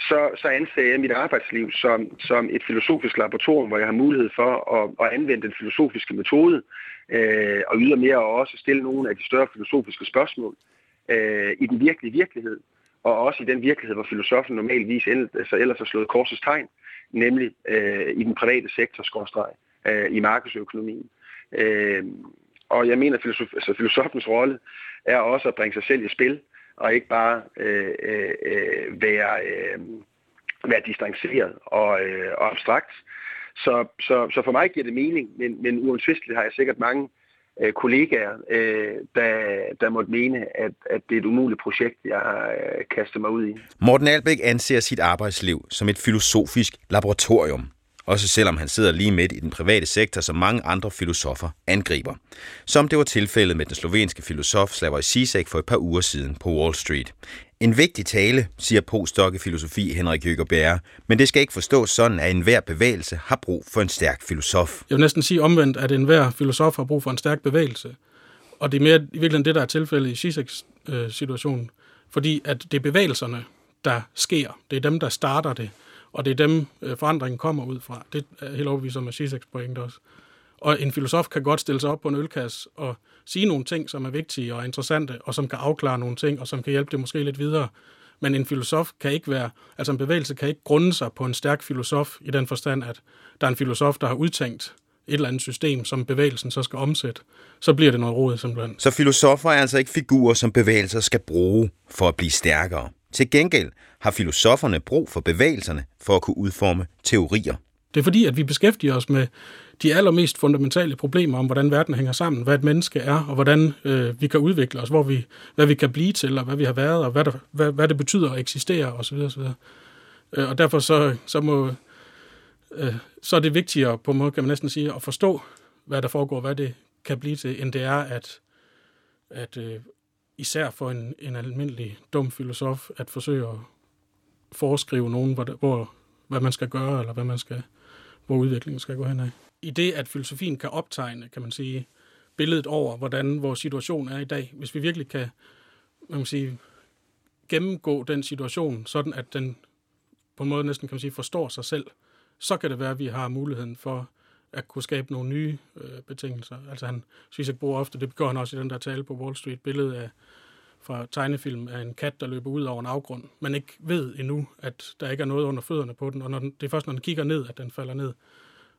så, så anser jeg mit arbejdsliv som, som et filosofisk laboratorium, hvor jeg har mulighed for at, at anvende den filosofiske metode, øh, og ydermere også stille nogle af de større filosofiske spørgsmål øh, Øh, i den virkelige virkelighed, og også i den virkelighed, hvor filosofen normalvis altså ellers har slået korsets tegn, nemlig øh, i den private sektor, skorstreg, øh, i markedsøkonomien. Øh, og jeg mener, at filosof, altså, filosofens rolle er også at bringe sig selv i spil, og ikke bare øh, øh, øh, være, øh, være distanceret og, øh, og abstrakt. Så, så, så for mig giver det mening, men, men uansvisteligt har jeg sikkert mange øh, kollegaer, øh, der, der måtte mene, at, at det er et umuligt projekt, jeg har øh, kastet mig ud i. Morten Albæk anser sit arbejdsliv som et filosofisk laboratorium, også selvom han sidder lige midt i den private sektor, som mange andre filosofer angriber. Som det var tilfældet med den slovenske filosof Slavoj Zizek for et par uger siden på Wall Street. En vigtig tale, siger postdoc i filosofi Henrik Jøgerberg, men det skal ikke forstås sådan, at enhver bevægelse har brug for en stærk filosof. Jeg vil næsten sige omvendt, at enhver filosof har brug for en stærk bevægelse. Og det er mere i virkeligheden det, der er tilfældet i Zizeks øh, situation. Fordi at det er bevægelserne, der sker. Det er dem, der starter det. Og det er dem, øh, forandringen kommer ud fra. Det er helt overbevist om, at Zizeks pointe også. Og en filosof kan godt stille sig op på en ølkasse og sige nogle ting, som er vigtige og interessante, og som kan afklare nogle ting, og som kan hjælpe det måske lidt videre. Men en filosof kan ikke være, altså en bevægelse kan ikke grunde sig på en stærk filosof i den forstand, at der er en filosof, der har udtænkt et eller andet system, som bevægelsen så skal omsætte, så bliver det noget råd simpelthen. Så filosofer er altså ikke figurer, som bevægelser skal bruge for at blive stærkere. Til gengæld har filosoferne brug for bevægelserne for at kunne udforme teorier. Det er fordi, at vi beskæftiger os med de allermest fundamentale problemer om, hvordan verden hænger sammen, hvad et menneske er, og hvordan øh, vi kan udvikle os, hvor vi, hvad vi kan blive til, og hvad vi har været, og hvad, der, hvad, hvad det betyder at eksistere, osv. osv. Øh, og derfor så, så, må, øh, så er det vigtigere, på en måde kan man næsten sige, at forstå, hvad der foregår, hvad det kan blive til, end det er at, at øh, især for en, en almindelig dum filosof, at forsøge at foreskrive nogen, hvor, hvor, hvad man skal gøre, eller hvad man skal, hvor udviklingen skal gå hen af i det, at filosofien kan optegne, kan man sige, billedet over, hvordan vores situation er i dag. Hvis vi virkelig kan, man kan sige, gennemgå den situation, sådan at den på en måde næsten kan man sige, forstår sig selv, så kan det være, at vi har muligheden for at kunne skabe nogle nye øh, betingelser. Altså han synes, jeg bruger ofte, det gør han også i den der tale på Wall Street, billedet af fra tegnefilm af en kat, der løber ud over en afgrund, men ikke ved endnu, at der ikke er noget under fødderne på den, og når den, det er først, når den kigger ned, at den falder ned.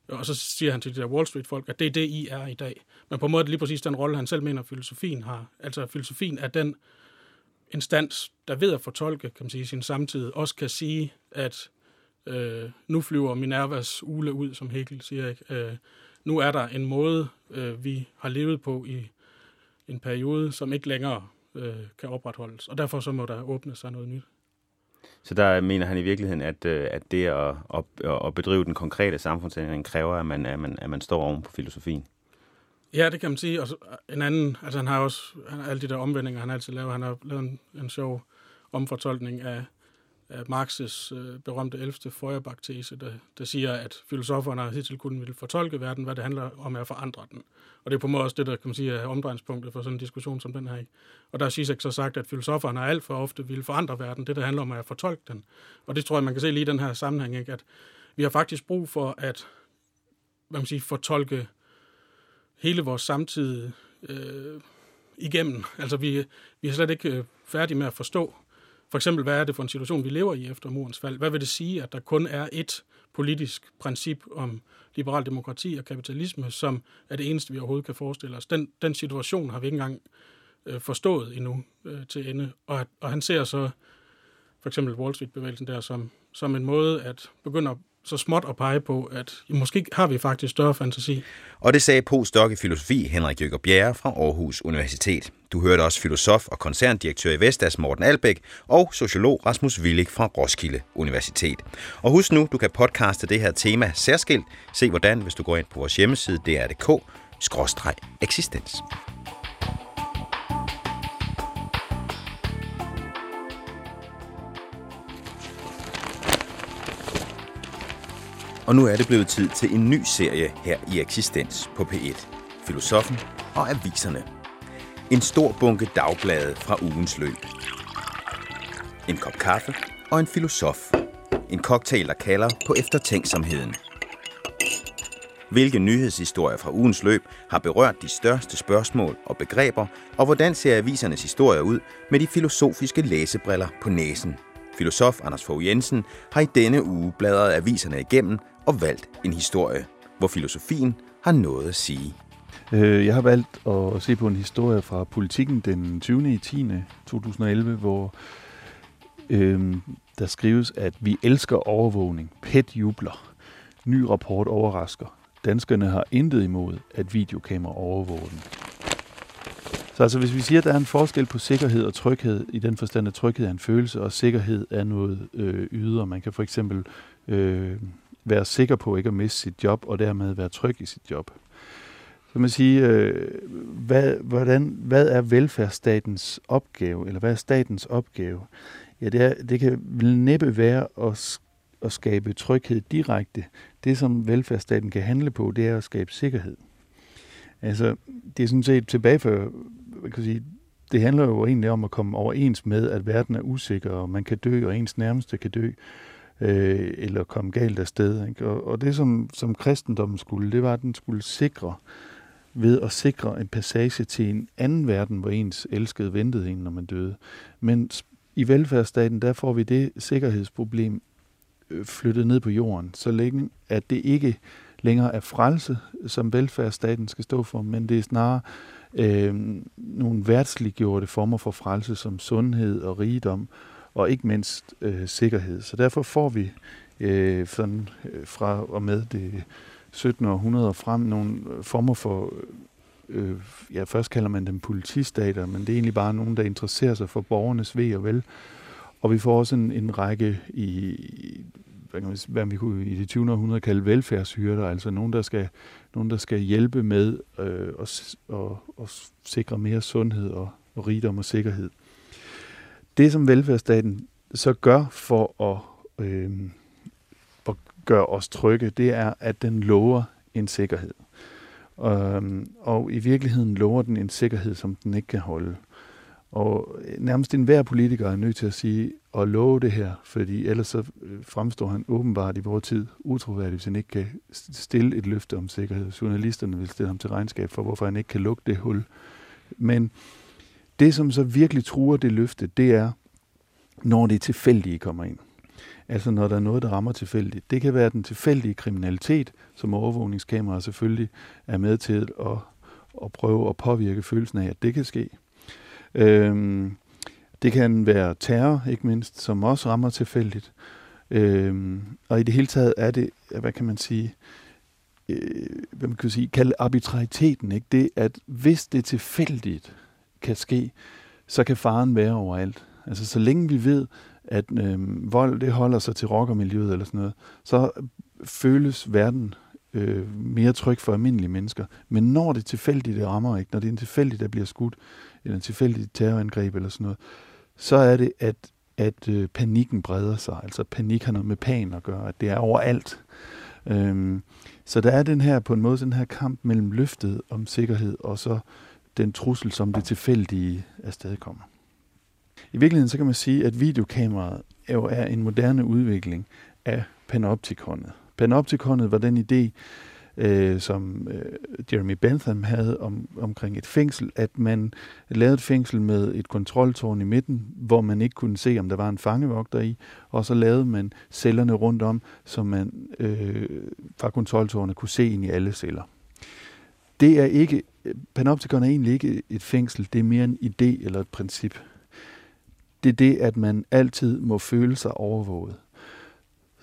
Og så siger han til de der Wall Street-folk, at det er det, I er i dag. Men på en måde er det lige præcis den rolle, han selv mener, filosofien har. Altså filosofien er den instans, der ved at fortolke kan man sige, sin samtid, også kan sige, at øh, nu flyver Minervas ule ud, som Hegel siger. Ikke? Øh, nu er der en måde, øh, vi har levet på i en periode, som ikke længere øh, kan opretholdes. Og derfor så må der åbne sig noget nyt. Så der mener han i virkeligheden, at, øh, at det at, at, at bedrive den konkrete samfundsændring kræver, at man, at, man, at man står oven på filosofien? Ja, det kan man sige. Og øh, en anden, altså han har også han har alle de der omvendinger, han altid laver. Han har lavet en, en sjov omfortolkning af, af Marx's øh, berømte 11. Feuerbach-tese, der, der siger, at filosoferne har hidtil kun ville fortolke verden, hvad det handler om er at forandre den. Og det er på måde også det, der kan man sige, er omdrejningspunktet for sådan en diskussion som den her. Og der har Zizek så sagt, at filosoferne har alt for ofte ville forandre verden. Det, der handler om er at fortolke den. Og det tror jeg, man kan se lige i den her sammenhæng, ikke? at vi har faktisk brug for at hvad man siger, fortolke hele vores samtid øh, igennem. Altså vi, vi er slet ikke øh, færdige med at forstå, for eksempel, hvad er det for en situation, vi lever i efter murens fald? Hvad vil det sige, at der kun er et politisk princip om liberal demokrati og kapitalisme, som er det eneste, vi overhovedet kan forestille os? Den, den situation har vi ikke engang øh, forstået endnu øh, til ende. Og, og han ser så for eksempel Wall Street-bevægelsen der som, som en måde at begynde at så småt at pege på, at måske har vi faktisk større fantasi. Og det sagde postdoc i filosofi Henrik Jøger Bjerre fra Aarhus Universitet. Du hørte også filosof og koncerndirektør i Vestas Morten Albæk og sociolog Rasmus Willig fra Roskilde Universitet. Og husk nu, du kan podcaste det her tema særskilt. Se hvordan, hvis du går ind på vores hjemmeside dr.dk-eksistens. Og nu er det blevet tid til en ny serie her i Eksistens på P1. Filosofen og aviserne. En stor bunke dagblade fra ugens løb. En kop kaffe og en filosof. En cocktail, der kalder på eftertænksomheden. Hvilke nyhedshistorier fra ugens løb har berørt de største spørgsmål og begreber, og hvordan ser avisernes historier ud med de filosofiske læsebriller på næsen? Filosof Anders Fogh Jensen har i denne uge bladret aviserne igennem og valgt en historie, hvor filosofien har noget at sige. Øh, jeg har valgt at se på en historie fra politikken den 20. i 10. 2011, hvor øh, der skrives, at vi elsker overvågning. PET jubler. Ny rapport overrasker. Danskerne har intet imod, at videokamera overvåger dem. Så altså, hvis vi siger, at der er en forskel på sikkerhed og tryghed, i den forstand, at tryghed er en følelse, og sikkerhed er noget øh, ydre. Man kan for eksempel øh, være sikker på ikke at miste sit job, og dermed være tryg i sit job. Så man sige, øh, hvad, hvordan, hvad er velfærdsstatens opgave, eller hvad er statens opgave? Ja, det, er, det kan vel næppe være at, at skabe tryghed direkte. Det, som velfærdsstaten kan handle på, det er at skabe sikkerhed. Altså, det er sådan set tilbage for, hvad kan sige, det handler jo egentlig om at komme overens med, at verden er usikker, og man kan dø, og ens nærmeste kan dø øh, eller kom galt afsted. Ikke? Og, og det, som, som kristendommen skulle, det var, at den skulle sikre, ved at sikre en passage til en anden verden, hvor ens elskede ventede en, når man døde. Men i velfærdsstaten, der får vi det sikkerhedsproblem øh, flyttet ned på jorden, så længe at det ikke længere er frelse, som velfærdsstaten skal stå for, men det er snarere øh, nogle værtsliggjorte former for frelse, som sundhed og rigdom, og ikke mindst øh, sikkerhed. Så derfor får vi øh, sådan, øh, fra og med det 17. århundrede frem nogle øh, former for, øh, ja først kalder man dem politistater, men det er egentlig bare nogen, der interesserer sig for borgernes ved og vel. Og vi får også en, en række i, hvad, kan man, hvad vi kunne i det 20. århundrede kalde velfærdshyrder, altså nogen, der skal, nogen, der skal hjælpe med øh, at, at, at sikre mere sundhed og, og rigdom og sikkerhed det, som velfærdsstaten så gør for at, øh, at gøre os trygge, det er, at den lover en sikkerhed. Øh, og i virkeligheden lover den en sikkerhed, som den ikke kan holde. Og øh, nærmest enhver politiker er nødt til at sige og love det her, fordi ellers så øh, fremstår han åbenbart i vores tid utroværdig, hvis han ikke kan stille et løfte om sikkerhed. Journalisterne vil stille ham til regnskab for, hvorfor han ikke kan lukke det hul. Men det, som så virkelig truer det løfte, det er, når det tilfældige kommer ind. Altså når der er noget, der rammer tilfældigt. Det kan være den tilfældige kriminalitet, som overvågningskameraer selvfølgelig er med til at, at prøve at påvirke følelsen af, at det kan ske. Øhm, det kan være terror, ikke mindst, som også rammer tilfældigt. Øhm, og i det hele taget er det, hvad kan man sige, øh, hvad man kan sige, kalde arbitrariteten, ikke? Det, at hvis det er tilfældigt kan ske, så kan faren være overalt. Altså så længe vi ved, at øh, vold det holder sig til rockermiljøet eller sådan noget, så føles verden øh, mere tryg for almindelige mennesker. Men når det tilfældigt det rammer ikke, når det er en tilfældigt, der bliver skudt, eller en tilfældig terrorangreb eller sådan noget, så er det, at, at øh, panikken breder sig. Altså panik har noget med pan at gøre, at det er overalt. Øhm, så der er den her, på en måde, den her kamp mellem løftet om sikkerhed, og så den trussel, som det tilfældige afstedkommer. I virkeligheden så kan man sige, at videokameraet jo er en moderne udvikling af panoptikonet. Panoptikonet var den idé, øh, som øh, Jeremy Bentham havde om, omkring et fængsel, at man lavede et fængsel med et kontroltårn i midten, hvor man ikke kunne se, om der var en fangevogter i, og så lavede man cellerne rundt om, så man øh, fra kontroltårnet kunne se ind i alle celler. Det er ikke, Panoptikon er egentlig ikke et fængsel, det er mere en idé eller et princip. Det er det, at man altid må føle sig overvåget.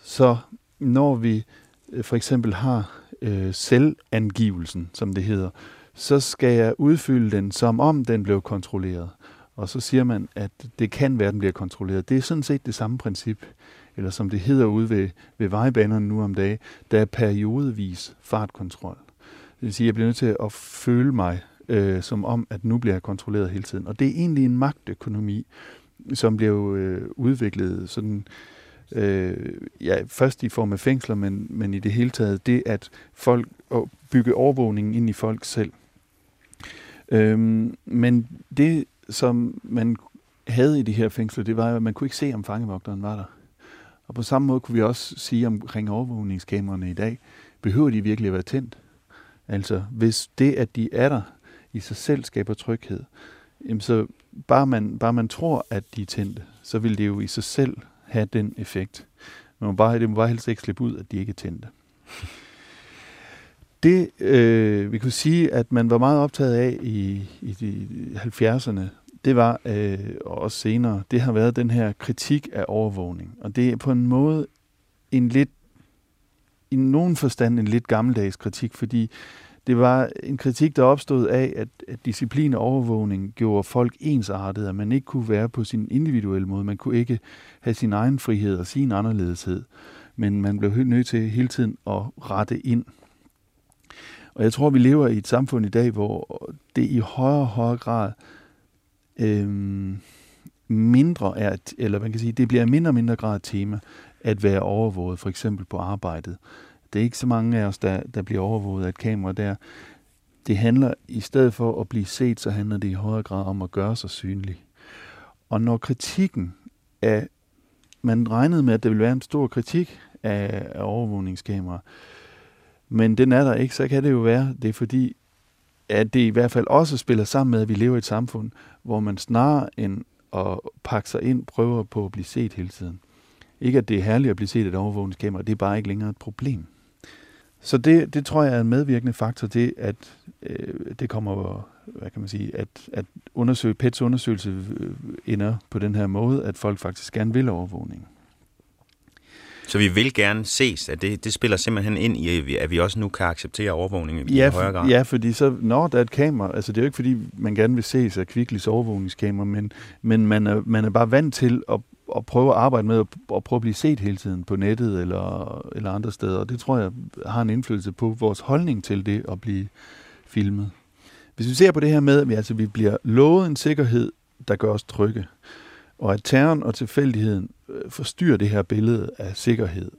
Så når vi øh, for eksempel har øh, selvangivelsen, som det hedder, så skal jeg udfylde den, som om den blev kontrolleret. Og så siger man, at det kan være, at den bliver kontrolleret. Det er sådan set det samme princip, eller som det hedder ude ved, ved vejbanerne nu om dagen, der er periodevis fartkontrol. Det vil sige, at jeg bliver nødt til at føle mig øh, som om, at nu bliver jeg kontrolleret hele tiden. Og det er egentlig en magtøkonomi, som blev øh, udviklet sådan øh, ja, først i form af fængsler, men, men i det hele taget det, at folk at bygge overvågningen ind i folk selv. Øhm, men det, som man havde i de her fængsler, det var, at man kunne ikke se, om fangevogteren var der. Og på samme måde kunne vi også sige omkring overvågningskameraerne i dag, behøver de virkelig at være tændt? Altså, hvis det, at de er der, i sig selv skaber tryghed, jamen så bare man, bare man tror, at de er tændte, så vil det jo i sig selv have den effekt. Man må bare, det må bare helst ikke slippe ud, at de ikke er tændte. Det, øh, vi kunne sige, at man var meget optaget af i, i de 70'erne, det var, øh, og også senere, det har været den her kritik af overvågning. Og det er på en måde en lidt, i nogen forstand en lidt gammeldags kritik, fordi det var en kritik, der opstod af, at, at disciplin og overvågning gjorde folk ensartet, at man ikke kunne være på sin individuelle måde. Man kunne ikke have sin egen frihed og sin anderledeshed, men man blev nødt til hele tiden at rette ind. Og jeg tror, vi lever i et samfund i dag, hvor det i højere og højere grad øhm, mindre er, eller man kan sige, det bliver mindre og mindre grad et tema at være overvåget, for eksempel på arbejdet. Det er ikke så mange af os, der, der bliver overvåget af et kamera der. Det handler, i stedet for at blive set, så handler det i højere grad om at gøre sig synlig. Og når kritikken af, man regnede med, at der ville være en stor kritik af, af overvågningskameraer, men den er der ikke, så kan det jo være, det er fordi, at det i hvert fald også spiller sammen med, at vi lever i et samfund, hvor man snarere end at pakke sig ind, prøver på at blive set hele tiden. Ikke at det er herligt at blive set af et overvågningskamera, det er bare ikke længere et problem. Så det, det tror jeg er en medvirkende faktor til, at øh, det kommer, hvad kan man sige, at, at undersøge, PETs undersøgelse øh, ender på den her måde, at folk faktisk gerne vil overvågning. Så vi vil gerne ses, at det, det spiller simpelthen ind i, at vi også nu kan acceptere overvågning i ja, højere grad? Ja, fordi så, når der er et kamera, altså det er jo ikke fordi, man gerne vil ses af Kvicklis overvågningskamera, men, men man, er, man er bare vant til at, at prøve at arbejde med at, prøve at blive set hele tiden på nettet eller, eller andre steder. Og det tror jeg har en indflydelse på vores holdning til det at blive filmet. Hvis vi ser på det her med, at vi, altså, vi bliver lovet en sikkerhed, der gør os trygge, og at terroren og tilfældigheden øh, forstyrrer det her billede af sikkerhed,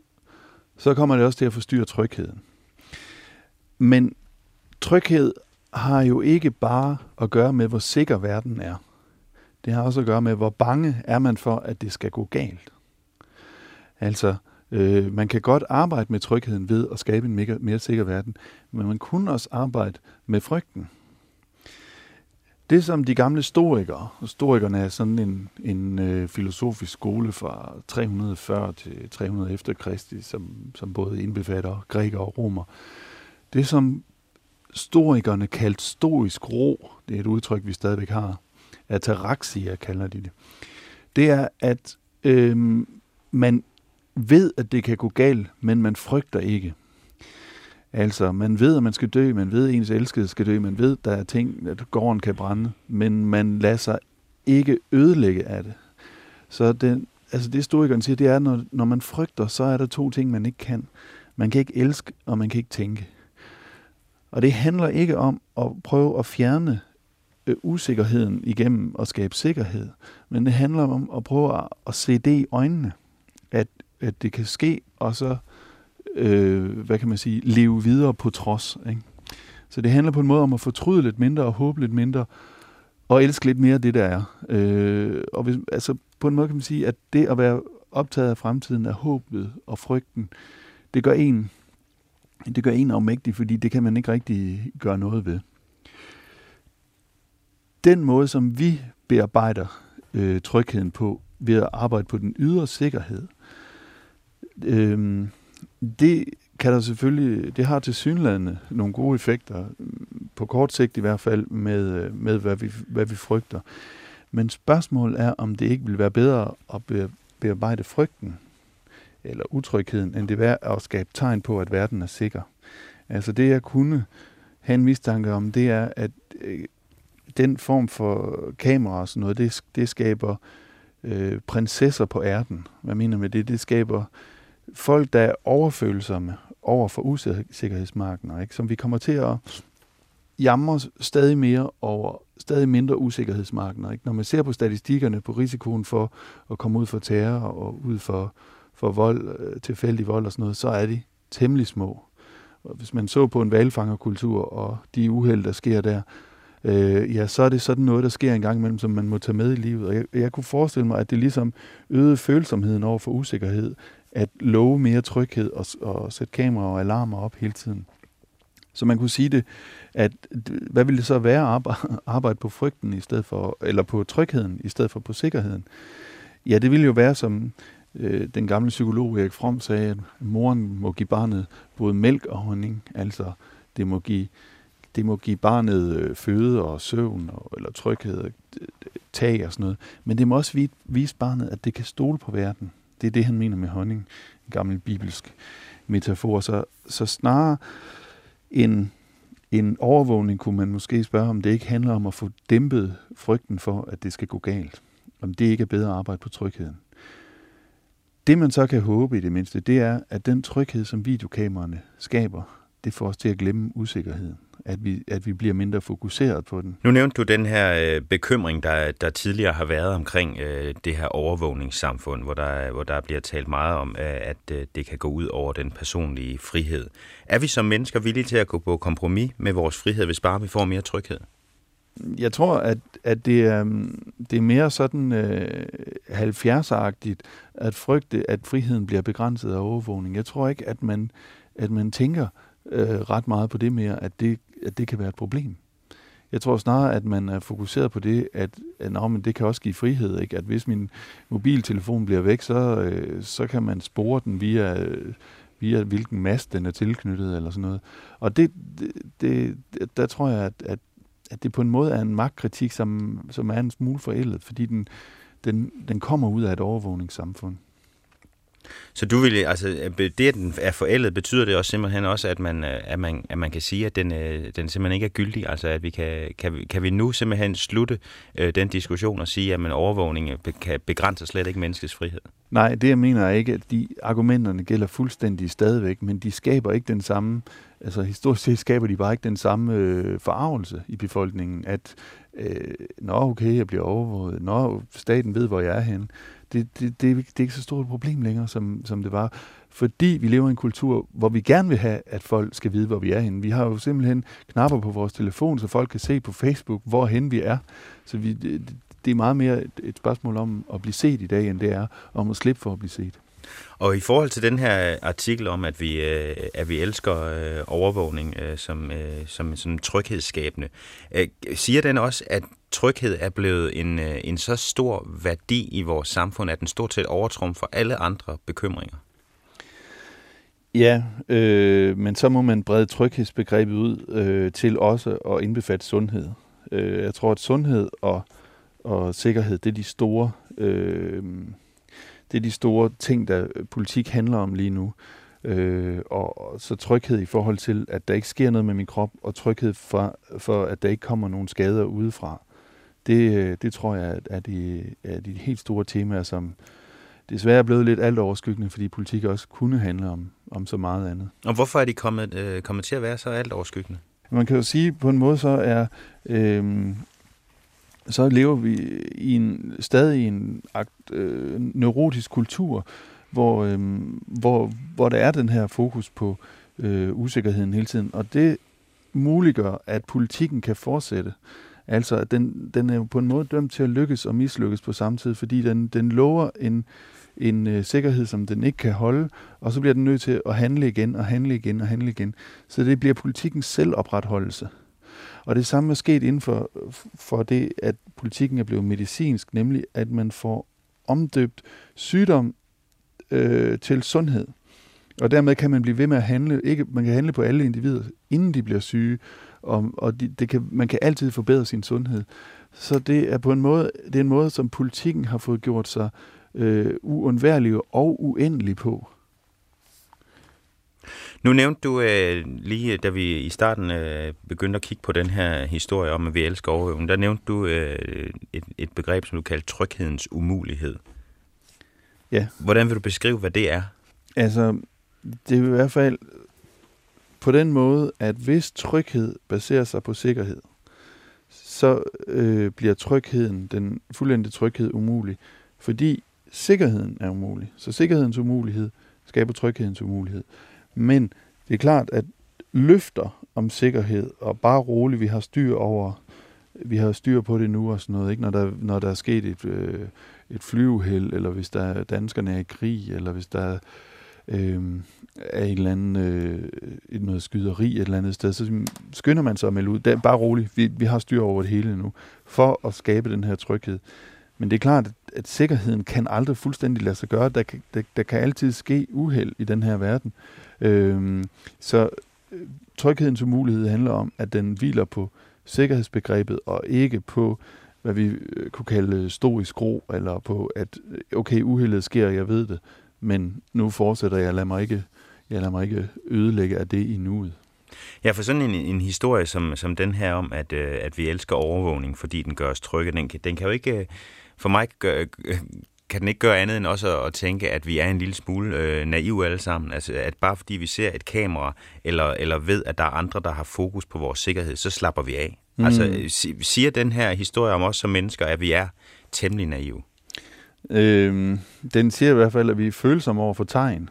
så kommer det også til at forstyrre trygheden. Men tryghed har jo ikke bare at gøre med, hvor sikker verden er. Det har også at gøre med, hvor bange er man for, at det skal gå galt. Altså, øh, man kan godt arbejde med trygheden ved at skabe en mere, mere sikker verden, men man kunne også arbejde med frygten. Det som de gamle stoikere, og er sådan en, en øh, filosofisk skole fra 340 til 300 efter Kristi, som, som både indbefatter grækere og romer. Det som stoikerne kaldte stoisk ro, det er et udtryk, vi stadigvæk har, ataraxia kalder de det, det er, at øh, man ved, at det kan gå galt, men man frygter ikke. Altså, man ved, at man skal dø, man ved, at ens elskede skal dø, man ved, at der er ting, at gården kan brænde, men man lader sig ikke ødelægge af det. Så den, altså det historikeren siger, det er, når, når man frygter, så er der to ting, man ikke kan. Man kan ikke elske, og man kan ikke tænke. Og det handler ikke om at prøve at fjerne øh, usikkerheden igennem at skabe sikkerhed, men det handler om at prøve at, at se det i øjnene, at, at det kan ske, og så, øh, hvad kan man sige, leve videre på trods. Ikke? Så det handler på en måde om at fortryde lidt mindre og håbe lidt mindre, og elske lidt mere det, der er. Øh, og hvis, altså, på en måde kan man sige, at det at være optaget af fremtiden, af håbet og frygten, det gør en, det gør en afmægtig, fordi det kan man ikke rigtig gøre noget ved. Den måde, som vi bearbejder øh, trygheden på, ved at arbejde på den ydre sikkerhed, øh, det kan der selvfølgelig, det har til synlande nogle gode effekter, på kort sigt i hvert fald, med, øh, med hvad, vi, hvad vi frygter. Men spørgsmålet er, om det ikke vil være bedre at bearbejde frygten eller utrygheden, end det er at skabe tegn på, at verden er sikker. Altså det, jeg kunne have en mistanke om, det er, at øh, den form for kamera og sådan noget, det, det skaber øh, prinsesser på ærten. Hvad mener med det? Det skaber folk, der er overfølsomme over for usikkerhedsmarkener, ikke? som vi kommer til at jamre stadig mere over stadig mindre usikkerhedsmarkener. Ikke? Når man ser på statistikkerne på risikoen for at komme ud for terror og ud for, for vold, øh, tilfældig vold og sådan noget, så er de temmelig små. Og hvis man så på en valfangerkultur og de uheld, der sker der, øh, ja, så er det sådan noget, der sker en gang imellem, som man må tage med i livet. Og jeg, jeg kunne forestille mig, at det ligesom øgede følsomheden over for usikkerhed, at love mere tryghed og, og sætte kameraer og alarmer op hele tiden. Så man kunne sige det, at hvad ville det så være at arbejde på frygten i stedet for, eller på trygheden i stedet for på sikkerheden? Ja, det ville jo være som øh, den gamle psykolog Erik Fromm sagde, at moren må give barnet både mælk og honning, altså det må give, det må give barnet øh, føde og søvn, og, eller tryghed, og tag og sådan noget. Men det må også vise barnet, at det kan stole på verden. Det er det, han mener med honning, en gammel bibelsk metafor. Så, så snarere en, en overvågning kunne man måske spørge, om det ikke handler om at få dæmpet frygten for, at det skal gå galt. Om det ikke er bedre at arbejde på trygheden. Det man så kan håbe i det mindste, det er, at den tryghed, som videokameraerne skaber, det får os til at glemme usikkerheden at vi, at vi bliver mindre fokuseret på den. Nu nævnte du den her øh, bekymring, der, der tidligere har været omkring øh, det her overvågningssamfund, hvor der, hvor der bliver talt meget om, øh, at øh, det kan gå ud over den personlige frihed. Er vi som mennesker villige til at gå på kompromis med vores frihed, hvis bare vi får mere tryghed? Jeg tror, at, at det, er, det er mere sådan øh, 70-agtigt at frygte, at friheden bliver begrænset af overvågning. Jeg tror ikke, at man, at man tænker øh, ret meget på det mere, at det at det kan være et problem. Jeg tror snarere, at man er fokuseret på det, at, at nå, men det kan også give frihed. Ikke? At hvis min mobiltelefon bliver væk, så, øh, så kan man spore den via, via hvilken mast den er tilknyttet eller sådan noget. Og det, det, det, der tror jeg, at, at, at det på en måde er en magtkritik, som, som er en smule forældet, fordi den, den, den kommer ud af et overvågningssamfund. Så du vil, altså, det at den er forældet, betyder det også simpelthen også, at man, øh, at man, at man kan sige, at den, øh, den simpelthen ikke er gyldig? Altså, at vi kan, kan, vi, kan vi nu simpelthen slutte øh, den diskussion og sige, at man overvågning øh, kan begrænse slet ikke menneskets frihed? Nej, det jeg mener ikke, at de argumenterne gælder fuldstændig stadigvæk, men de skaber ikke den samme, altså historisk set skaber de bare ikke den samme øh, forarvelse i befolkningen, at øh, nå okay, jeg bliver overvåget, nå staten ved, hvor jeg er henne det, det, det, det er ikke så stort et problem længere, som, som det var. Fordi vi lever i en kultur, hvor vi gerne vil have, at folk skal vide, hvor vi er henne. Vi har jo simpelthen knapper på vores telefon, så folk kan se på Facebook, hvor hen vi er. Så vi, det, det er meget mere et, et spørgsmål om at blive set i dag, end det er om at slippe for at blive set. Og i forhold til den her artikel om, at vi, øh, at vi elsker øh, overvågning øh, som, øh, som, som tryghedsskabende, øh, siger den også, at tryghed er blevet en, øh, en så stor værdi i vores samfund, at den stort set overtrum for alle andre bekymringer? Ja, øh, men så må man brede tryghedsbegrebet ud øh, til også at indbefatte sundhed. Øh, jeg tror, at sundhed og, og sikkerhed, det er de store... Øh, det er de store ting, der politik handler om lige nu. Øh, og, så tryghed i forhold til, at der ikke sker noget med min krop, og tryghed for, for at der ikke kommer nogen skader udefra. Det, det tror jeg er de, er de helt store temaer, som desværre er blevet lidt alt overskyggende, fordi politik også kunne handle om, om så meget andet. Og hvorfor er de kommet, øh, kommet til at være så alt overskyggende? Man kan jo sige, på en måde så er øh, så lever vi i en stadig i en akt, øh, neurotisk kultur, hvor, øh, hvor, hvor der er den her fokus på øh, usikkerheden hele tiden. Og det muliggør, at politikken kan fortsætte. Altså, at den, den er jo på en måde dømt til at lykkes og mislykkes på samme tid, fordi den, den lover en, en øh, sikkerhed, som den ikke kan holde, og så bliver den nødt til at handle igen og handle igen og handle igen. Så det bliver politikens selvopretholdelse. Og det samme er sket inden for, for det, at politikken er blevet medicinsk, nemlig at man får omdøbt sygdom øh, til sundhed. Og dermed kan man blive ved med at handle, ikke, man kan handle på alle individer, inden de bliver syge, og, og de, det kan, man kan altid forbedre sin sundhed. Så det er på en måde, det er en måde, som politikken har fået gjort sig øh, uundværlig og uendelig på. Nu nævnte du øh, lige, da vi i starten øh, begyndte at kigge på den her historie om, at vi elsker overøvning, der nævnte du øh, et, et begreb, som du kaldte tryghedens umulighed. Ja. Hvordan vil du beskrive, hvad det er? Altså, det er i hvert fald på den måde, at hvis tryghed baserer sig på sikkerhed, så øh, bliver trygheden, den fuldendte tryghed, umulig. Fordi sikkerheden er umulig. Så sikkerhedens umulighed skaber tryghedens umulighed. Men det er klart, at løfter om sikkerhed, og bare roligt, vi har styr over, vi har styr på det nu og sådan noget, ikke? Når, der, når der er sket et, øh, et flyuheld, eller hvis der danskerne er i krig, eller hvis der øh, er en eller anden, øh, et noget skyderi et eller andet sted, så skynder man sig at melde ud. Det bare roligt, vi, vi har styr over det hele nu, for at skabe den her tryghed. Men det er klart, at at sikkerheden kan aldrig fuldstændig lade sig gøre. Der, der, der kan altid ske uheld i den her verden. Øhm, så øh, tryghedens umulighed handler om, at den hviler på sikkerhedsbegrebet, og ikke på, hvad vi øh, kunne kalde stoisk ro, eller på, at øh, okay, uheldet sker, jeg ved det, men nu fortsætter jeg, lad mig ikke, jeg lader mig ikke ødelægge af det i nuet. Ja, for sådan en, en historie som, som den her om, at, at vi elsker overvågning, fordi den gør os trygge, den, den kan jo ikke, for mig gør, kan den ikke gøre andet end også at tænke, at vi er en lille smule øh, naive alle sammen. Altså, at bare fordi vi ser et kamera, eller, eller ved, at der er andre, der har fokus på vores sikkerhed, så slapper vi af. Mm. Altså, siger den her historie om os som mennesker, at vi er temmelig naive? Øhm, den siger i hvert fald, at vi er følsomme over for tegn.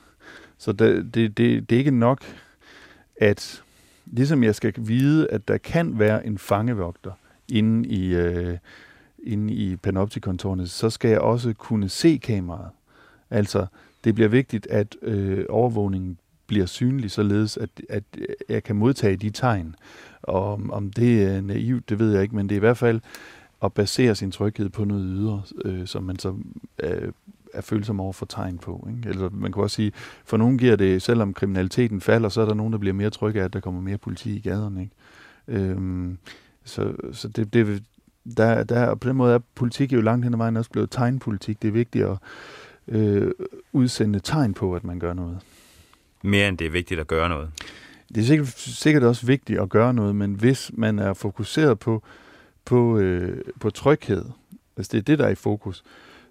Så det, det, det, det er ikke nok, at ligesom jeg skal vide, at der kan være en fangevogter inde i, øh, inde i panoptikontorene, så skal jeg også kunne se kameraet. Altså, det bliver vigtigt, at øh, overvågningen bliver synlig, således at, at jeg kan modtage de tegn. Og om, om det er naivt, det ved jeg ikke, men det er i hvert fald at basere sin tryghed på noget ydre, øh, som man så øh, er følsom over for tegn på. Ikke? Eller man kan også sige, for nogen giver det, selvom kriminaliteten falder, så er der nogen, der bliver mere trygge af, at der kommer mere politi i gaderne. Ikke? Øhm, så så det, det, der, der, og på den måde er politik jo langt hen ad vejen også blevet tegnpolitik. Det er vigtigt at øh, udsende tegn på, at man gør noget. Mere end det er vigtigt at gøre noget? Det er sikkert, sikkert også vigtigt at gøre noget, men hvis man er fokuseret på, på, øh, på tryghed, hvis det er det, der er i fokus,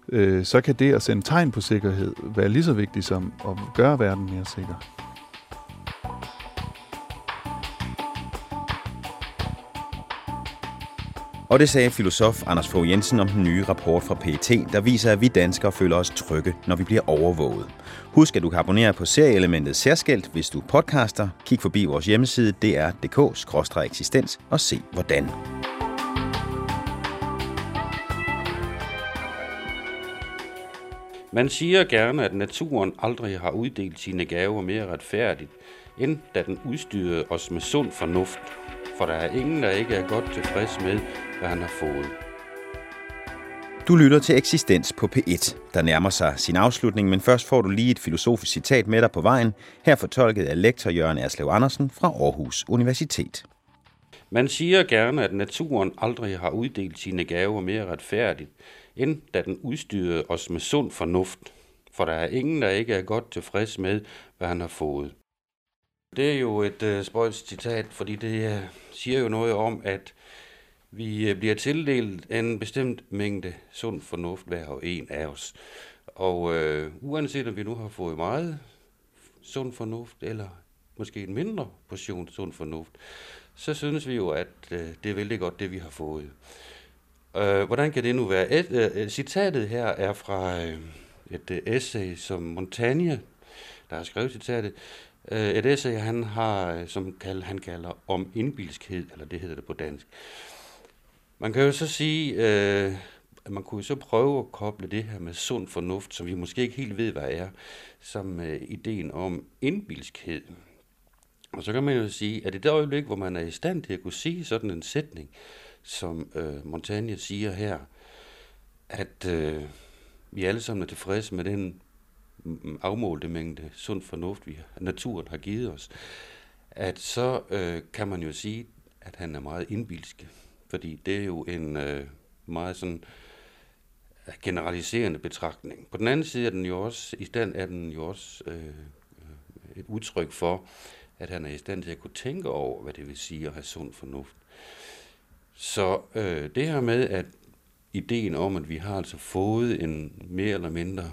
øh, så kan det at sende tegn på sikkerhed være lige så vigtigt som at gøre verden mere sikker. Og det sagde filosof Anders Fogh Jensen om den nye rapport fra PET, der viser, at vi danskere føler os trygge, når vi bliver overvåget. Husk, at du kan abonnere på serieelementet Særskilt, hvis du podcaster. Kig forbi vores hjemmeside dr.dk-eksistens og se hvordan. Man siger gerne, at naturen aldrig har uddelt sine gaver mere retfærdigt, end da den udstyrede os med sund fornuft. For der er ingen, der ikke er godt tilfreds med, hvad han har fået. Du lytter til Eksistens på P1, der nærmer sig sin afslutning, men først får du lige et filosofisk citat med dig på vejen, her fortolket af lektor Jørgen Erslev Andersen fra Aarhus Universitet. Man siger gerne, at naturen aldrig har uddelt sine gaver mere retfærdigt, end da den udstyrede os med sund fornuft. for der er ingen, der ikke er godt tilfreds med, hvad han har fået. Det er jo et øh, spøjst citat, fordi det øh, siger jo noget om, at vi øh, bliver tildelt en bestemt mængde sund fornuft hver og en af os. Og uh, uanset om vi nu har fået meget sund fornuft, eller måske en mindre portion sund fornuft, så synes vi jo, at øh, det er vældig godt, det vi har fået. Øh, hvordan kan det nu være? Et, øh, øh citatet her er fra øh, et øh, essay, som Montaigne, der har skrevet citatet, Øh, et essay, han har, øh, som kald, han kalder om indbilskhed, eller det hedder det på dansk. Man kan jo så sige, øh, at man kunne så prøve at koble det her med sund fornuft, som vi måske ikke helt ved, hvad er, som øh, ideen om indbilskhed. Og så kan man jo sige, at i det øjeblik, hvor man er i stand til at kunne sige sådan en sætning, som øh, Montaigne siger her, at øh, vi alle sammen er tilfredse med den afmålte mængde sund fornuft, vi naturen har givet os, at så øh, kan man jo sige, at han er meget indbilsk. Fordi det er jo en øh, meget sådan generaliserende betragtning. På den anden side er den jo også, i stand er den jo også øh, et udtryk for, at han er i stand til at kunne tænke over, hvad det vil sige at have sund fornuft. Så øh, det her med, at ideen om, at vi har altså fået en mere eller mindre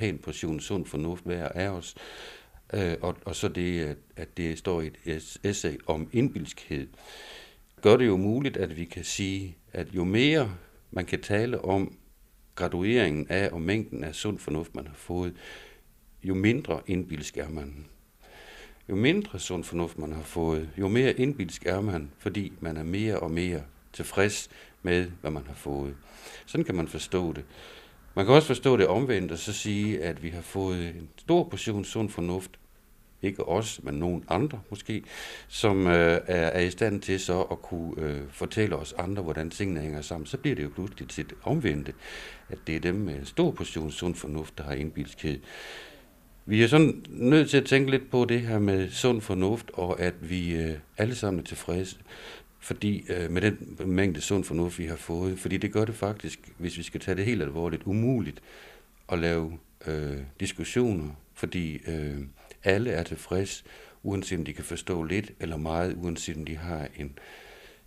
pæn portion sund fornuft hver af os, øh, og, og så det, at, at det står i et essay om indbilskhed, gør det jo muligt, at vi kan sige, at jo mere man kan tale om gradueringen af og mængden af sund fornuft, man har fået, jo mindre indbilsk er man. Jo mindre sund fornuft man har fået, jo mere indbilsk er man, fordi man er mere og mere tilfreds med, hvad man har fået. Sådan kan man forstå det. Man kan også forstå det omvendt og så sige, at vi har fået en stor portion sund fornuft, ikke os, men nogen andre måske, som øh, er, er i stand til så at kunne øh, fortælle os andre, hvordan tingene hænger sammen. Så bliver det jo pludselig til det omvendte, at det er dem med en stor portion sund fornuft, der har indbilskhed. Vi er sådan nødt til at tænke lidt på det her med sund fornuft, og at vi øh, alle sammen er tilfredse fordi øh, med den mængde sund fornuft, vi har fået, fordi det gør det faktisk, hvis vi skal tage det helt alvorligt, umuligt at lave øh, diskussioner, fordi øh, alle er tilfreds, uanset om de kan forstå lidt eller meget, uanset om de har en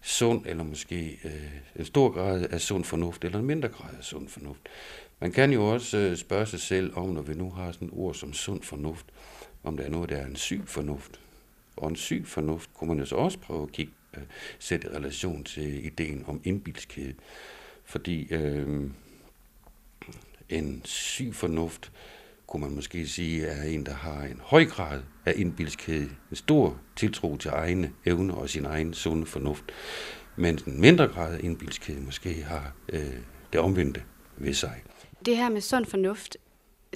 sund eller måske øh, en stor grad af sund fornuft eller en mindre grad af sund fornuft. Man kan jo også øh, spørge sig selv om, når vi nu har sådan et ord som sund fornuft, om der er noget, der er en syg fornuft. Og en syg fornuft kunne man jo så også prøve at kigge, Øh, sætte i relation til ideen om indbilskhed. Fordi øh, en syg fornuft, kunne man måske sige, er en, der har en høj grad af indbilskhed, en stor tiltro til egne evner og sin egen sunde fornuft, mens en mindre grad af indbilskhed måske har øh, det omvendte ved sig. Det her med sund fornuft,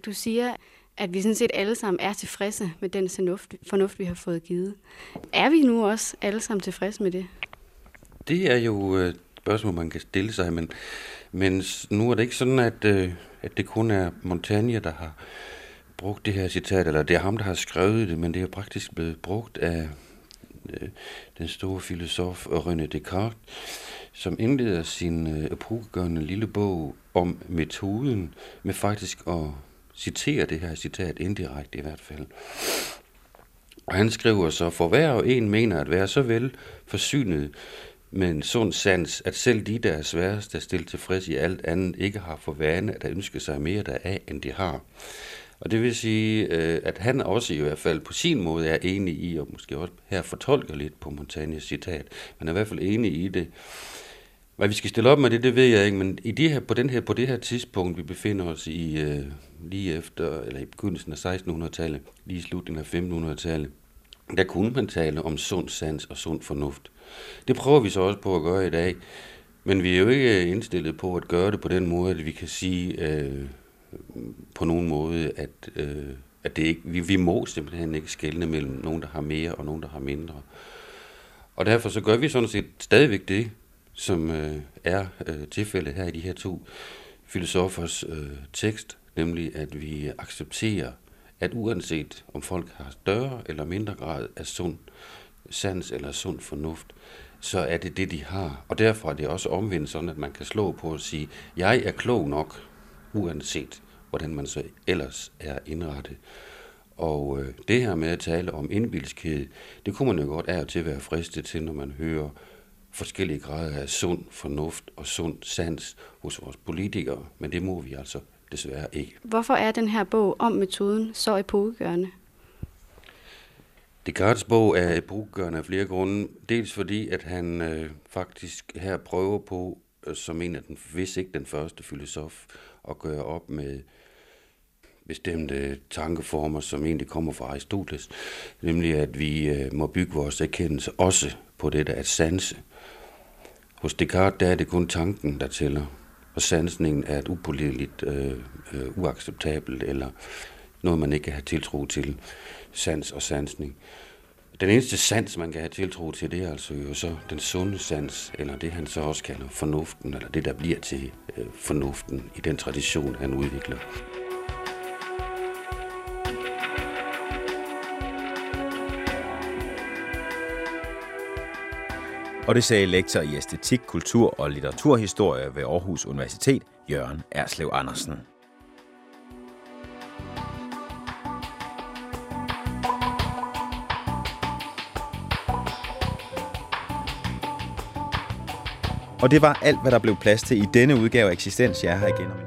du siger, at vi sådan set alle sammen er tilfredse med den fornuft, fornuft, vi har fået givet. Er vi nu også alle sammen tilfredse med det? Det er jo øh, et spørgsmål, man kan stille sig, men, men nu er det ikke sådan, at, øh, at det kun er Montaigne, der har brugt det her citat, eller det er ham, der har skrevet det, men det er praktisk blevet brugt af øh, den store filosof René Descartes, som indleder sin øh, epokegørende lille bog om metoden, med faktisk at citere det her citat indirekte i hvert fald. Og han skriver så, for hver og en mener at være så vel forsynet med en sund sans, at selv de, der er sværest at stille tilfreds i alt andet, ikke har for vane at ønske sig mere deraf, end de har. Og det vil sige, øh, at han også i hvert fald på sin måde er enig i, og måske også her fortolker lidt på Montagnes citat, men er i hvert fald enig i det. Hvad vi skal stille op med det, det ved jeg ikke, men i det her, på, den her, på det her tidspunkt, vi befinder os i, øh, lige efter, eller i begyndelsen af 1600-tallet, lige i slutningen af 1500-tallet, der kunne man tale om sund sans og sund fornuft. Det prøver vi så også på at gøre i dag, men vi er jo ikke øh, indstillet på at gøre det på den måde, at vi kan sige øh, på nogen måde, at, øh, at det ikke, vi, vi må simpelthen ikke skelne mellem nogen, der har mere og nogen, der har mindre. Og derfor så gør vi sådan set stadigvæk det, som øh, er øh, tilfældet her i de her to filosofers øh, tekst, nemlig at vi accepterer, at uanset om folk har større eller mindre grad af sund sans eller sund fornuft, så er det det, de har. Og derfor er det også omvendt sådan, at man kan slå på at sige, jeg er klog nok, uanset hvordan man så ellers er indrettet. Og øh, det her med at tale om indbilskhed, det kunne man jo godt af og til være fristet til, når man hører forskellige grader af sund fornuft og sund sans hos vores politikere, men det må vi altså desværre ikke. Hvorfor er den her bog om metoden så epokegørende? Descartes bog er epokegørende af flere grunde. Dels fordi, at han øh, faktisk her prøver på, øh, som en af den, hvis ikke den første filosof, at gøre op med bestemte tankeformer, som egentlig kommer fra Aristoteles, nemlig at vi øh, må bygge vores erkendelse også på det, der er sanse. Hos Descartes der er det kun tanken, der tæller, og sansningen er et upålideligt, øh, øh, uacceptabelt, eller noget, man ikke kan have tiltro til, sans og sansning. Den eneste sans, man kan have tiltro til, det er altså jo så den sunde sans, eller det han så også kalder fornuften, eller det, der bliver til øh, fornuften i den tradition, han udvikler. Og det sagde lektor i æstetik, kultur og litteraturhistorie ved Aarhus Universitet, Jørgen Erslev Andersen. Og det var alt, hvad der blev plads til i denne udgave af Eksistens. Jeg er her igen om